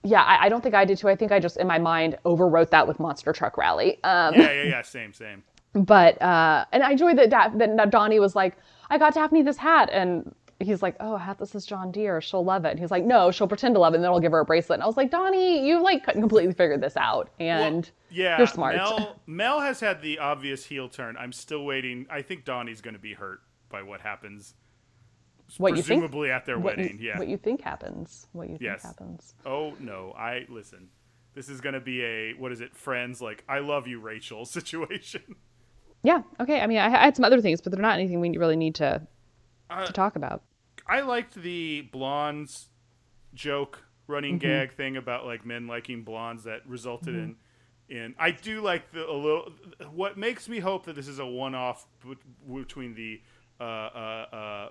Yeah, I, I don't think I did too. I think I just in my mind overwrote that with monster truck rally. Um, Yeah, yeah, yeah. Same, same. but uh, and I enjoyed that da- that Donnie was like, I got Daphne this hat, and he's like, oh, hat that says John Deere, she'll love it. And he's like, no, she'll pretend to love it, and then I'll give her a bracelet. And I was like, Donnie, you like completely figured this out, and Yeah, you're smart. Mel, Mel has had the obvious heel turn. I'm still waiting. I think Donnie's going to be hurt by what happens. What you think? presumably at their What you, wedding. yeah. what you think happens? What you Yes. think happens? Oh no, I listen. This is going to be a what is it? Friends like I love you, Rachel situation. Yeah. Okay. I mean, I, I had some other things, but they're not anything we really need to Uh, to talk about. I liked the blondes joke running Mm-hmm. gag thing about like men liking blondes that resulted in And I do like the a little. What makes me hope that this is a one-off between the uh, uh, uh,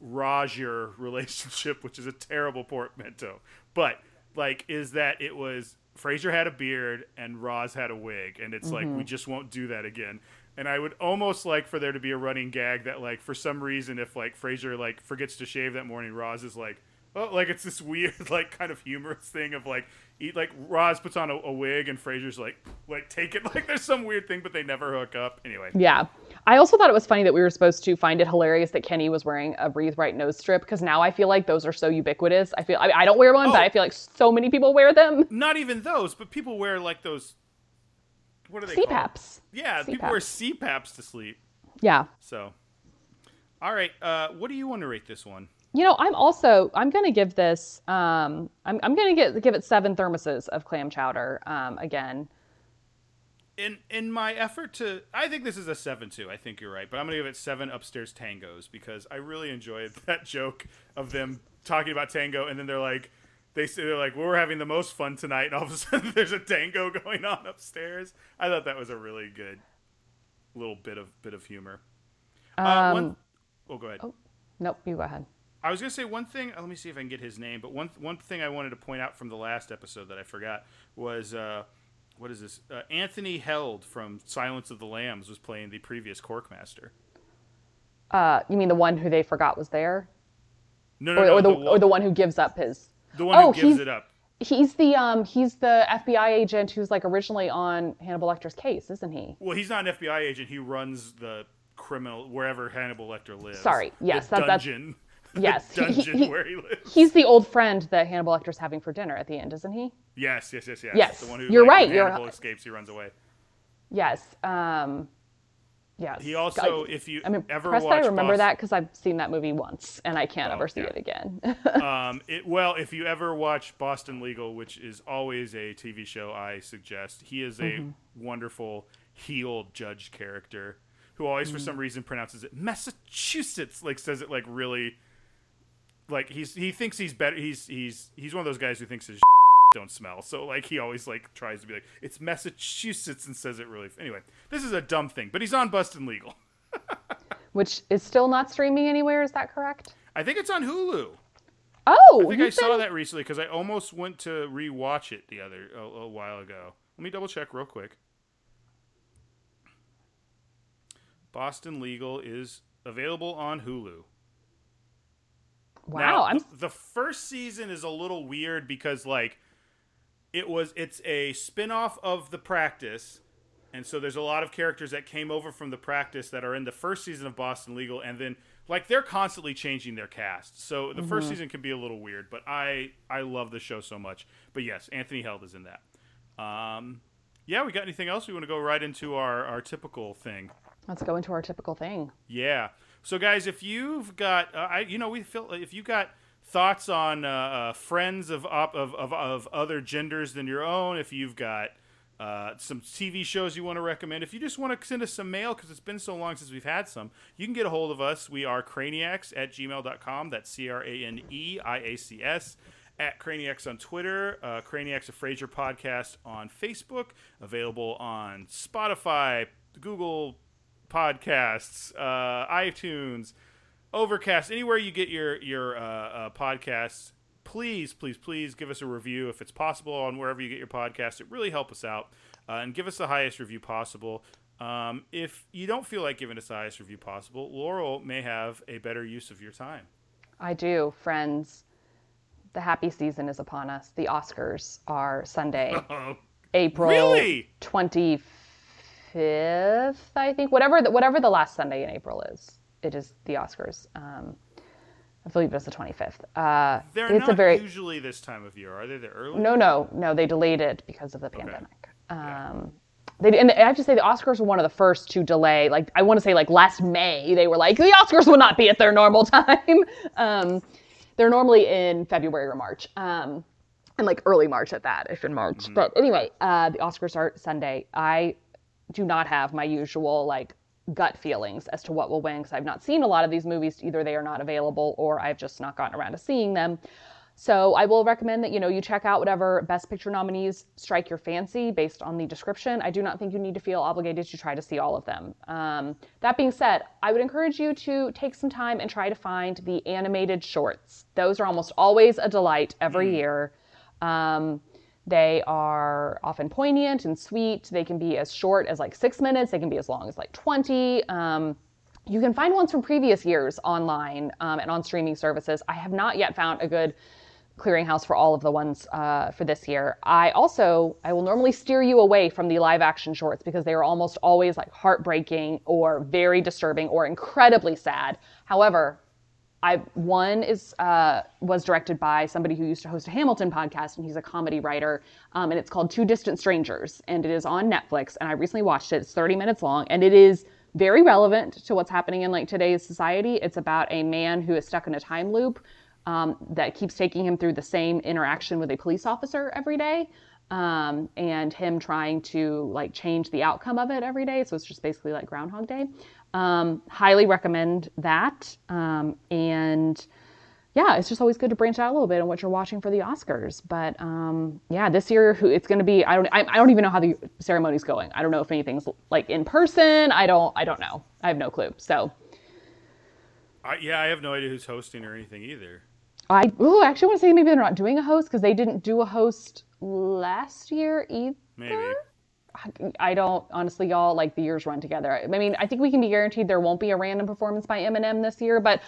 Roger relationship, which is a terrible portmanteau, but like is that it was Frasier had a beard and Roz had a wig, and it's mm-hmm. like we mm-hmm. just won't do that again. And I would almost like for there to be a running gag that like for some reason if like Frasier like forgets to shave that morning, Roz is like, oh, like it's this weird like kind of humorous thing of like eat like Roz puts on a, a wig and Frasier's like like take it like there's some weird thing, but they never hook up. Anyway. Yeah. I also thought it was funny that we were supposed to find it hilarious that Kenny was wearing a Breathe Right nose strip because now I feel like those are so ubiquitous. I feel I, I don't wear one, oh, but I feel like so many people wear them. Not even those, but people wear like those. What are they? CPAPs. Called? Yeah, CPAPs. people wear CPAPs to sleep. Yeah. So, all right. Uh, what do you want to rate this one? You know, I'm also I'm gonna give this um I'm I'm gonna get give it seven thermoses of clam chowder um again in in my effort to I think this is a 7-2. I think you're right, but I'm gonna give it seven upstairs tangos because I really enjoyed that joke of them talking about tango and then they're like they say they're like well, we're having the most fun tonight and all of a sudden there's a tango going on upstairs. I thought that was a really good little bit of bit of humor. Um, uh, one, oh, go ahead. Oh, nope, you go ahead. I was gonna say one thing. Let me see if I can get his name. But one one thing I wanted to point out from the last episode that I forgot was. Uh, what is this? Uh, Anthony Heald from Silence of the Lambs was playing the previous Corkmaster. Uh, you mean the one who they forgot was there? No, no, or, no. Or the, the or the one who gives up his. The one oh, who gives it up. He's the um he's the FBI agent who's like originally on Hannibal Lecter's case, isn't he? Well, he's not an FBI agent. He runs the criminal wherever Hannibal Lecter lives. Sorry, yes, the that, dungeon. That's Yes, dungeon he, he, where he lives. He's the old friend that Hannibal Lecter's having for dinner at the end, isn't he? Yes, yes, yes, yes. Yes, the one who, you're like, right. Hannibal you're... escapes, he runs away. Yes. Um, yes. He also, if you I mean, ever watch, I remember Boston... that because I've seen that movie once and I can't oh, ever see yeah. it again. um, it, well, if you ever watch Boston Legal, which is always a TV show, I suggest he is a mm-hmm. wonderful heeled judge character who always, mm-hmm. for some reason, pronounces it Massachusetts, like says it like really like he's he thinks he's better. He's he's he's one of those guys who thinks his don't smell. So like he always like tries to be like it's Massachusetts and says it really. Anyway, this is a dumb thing, but he's on Bustin' Legal, which is still not streaming anywhere. Is that correct? I think it's on Hulu. Oh, I think I saw that recently because I almost went to rewatch it the other a, a while ago. Let me double check real quick. Boston Legal is available on Hulu. Wow, now, the, the first season is a little weird because like it was it's a spin-off of the practice and so there's a lot of characters that came over from the practice that are in the first season of Boston Legal and then like they're constantly changing their cast. So the mm-hmm. first season can be a little weird, but I I love the show so much. But yes, Anthony Heald is in that. Um yeah, we got anything else? We want to go right into our our typical thing. Let's go into our typical thing. Yeah. So, guys, if you've got, uh, I, you know, we feel if you got thoughts on uh, uh, friends of, op- of, of of other genders than your own, if you've got uh, some TV shows you want to recommend, if you just want to send us some mail because it's been so long since we've had some, you can get a hold of us. We are craniacs at gmail.com. That's C R A N E I A C S at Craniacs on Twitter, uh, Craniacs of Frasier podcast on Facebook, available on Spotify, Google podcasts, uh, iTunes, Overcast, anywhere you get your your uh, uh, podcasts. Please, please, please give us a review if it's possible on wherever you get your podcast. It really helps us out uh, and give us the highest review possible. Um, if you don't feel like giving us the highest review possible, Laurel may have a better use of your time. I do, friends. The happy season is upon us. The Oscars are Sunday, April really? 25th fifth, I think. Whatever the, whatever the last Sunday in April is, it is the Oscars. Um, I believe it's the 25th. Uh, They're it's not a very, usually this time of year, are they? The early? No, no, no. They delayed it because of the pandemic. Okay. Um, they, and I have to say the Oscars were one of the first to delay. Like I want to say, like last May, they were like the Oscars will not be at their normal time. um, they're normally in February or March, um, and like early March at that, if in March. Mm-hmm. But anyway, uh, the Oscars are Sunday. I do not have my usual like gut feelings as to what will win because I've not seen a lot of these movies. Either they are not available or I've just not gotten around to seeing them. So I will recommend that you know you check out whatever Best Picture nominees strike your fancy based on the description. I do not think you need to feel obligated to try to see all of them. Um, that being said, I would encourage you to take some time and try to find the animated shorts. Those are almost always a delight every mm. year. Um, they are often poignant and sweet. They can be as short as like six minutes. They can be as long as like 20. Um, you can find ones from previous years online um, and on streaming services. I have not yet found a good clearinghouse for all of the ones uh, for this year. I also I will normally steer you away from the live action shorts because they are almost always like heartbreaking or very disturbing or incredibly sad. However, I one is uh, was directed by somebody who used to host a Hamilton podcast, and he's a comedy writer, um, and it's called Two Distant Strangers, and it is on Netflix. And I recently watched it. It's 30 minutes long, and it is very relevant to what's happening in like today's society. It's about a man who is stuck in a time loop um, that keeps taking him through the same interaction with a police officer every day. Um, and him trying to like change the outcome of it every day. So it's just basically like Groundhog Day. Um, highly recommend that. Um, and yeah, it's just always good to branch out a little bit on what you're watching for the Oscars. But um, yeah, this year it's going to be. I don't. I, I, don't even know how the ceremony's going. I don't know if anything's like in person. I don't. I don't know. I have no clue. So. Uh, yeah, I have no idea who's hosting or anything either. I oh, actually want to say maybe they're not doing a host because they didn't do a host last year either. Maybe. I don't honestly, y'all. Like the years run together. I mean, I think we can be guaranteed there won't be a random performance by Eminem this year, but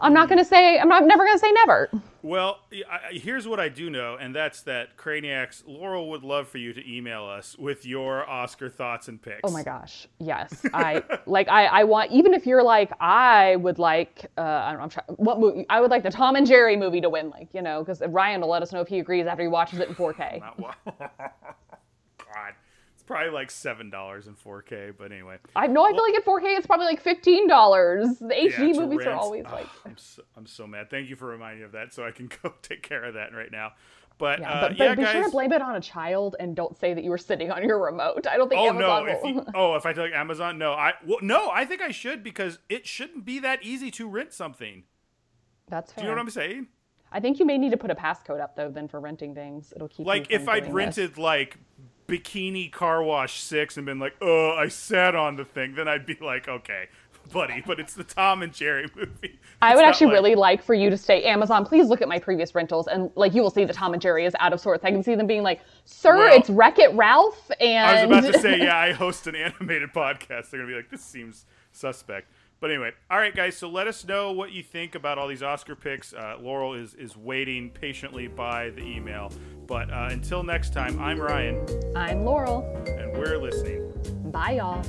I'm not going to say. I'm not never going to say never. Well, I, here's what I do know, and that's that Craniacs Laurel would love for you to email us with your Oscar thoughts and picks. Oh my gosh, yes. I like. I I want even if you're like I would like. Uh, I don't know. I'm trying. What movie? I would like the Tom and Jerry movie to win. Like you know, because Ryan will let us know if he agrees after he watches it in 4K. God probably like seven dollars in 4K. But anyway, I know. I feel like in 4K it's probably like fifteen dollars. The HD yeah, movies rent. are always like. I'm so, I'm so mad. Thank you for reminding me of that, so I can go take care of that right now. But yeah, uh, but, but yeah, be guys, sure to blame it on a child and don't say that you were sitting on your remote. I don't think oh, Amazon no. If you, oh, if I tell like Amazon, no, I well, no, I think I should because it shouldn't be that easy to rent something. That's fair. Do you know what I'm saying? I think you may need to put a passcode up though. Then for renting things, it'll keep like if I'd rented this. like bikini car wash six and been like, oh, I sat on the thing, then I'd be like, okay, buddy. But it's the Tom and Jerry movie. I would actually like... really like for you to say, Amazon, please look at my previous rentals, and like you will see the Tom and Jerry is out of sorts. I can see them being like, sir, well, it's Wreck It Ralph, and I was about to say, yeah, I host an animated podcast. They're gonna be like, this seems suspect. But anyway, all right, guys. So let us know what you think about all these Oscar picks. Uh, Laurel is is waiting patiently by the email. But uh, until next time, I'm Ryan. I'm Laurel. And we're listening. Bye, y'all.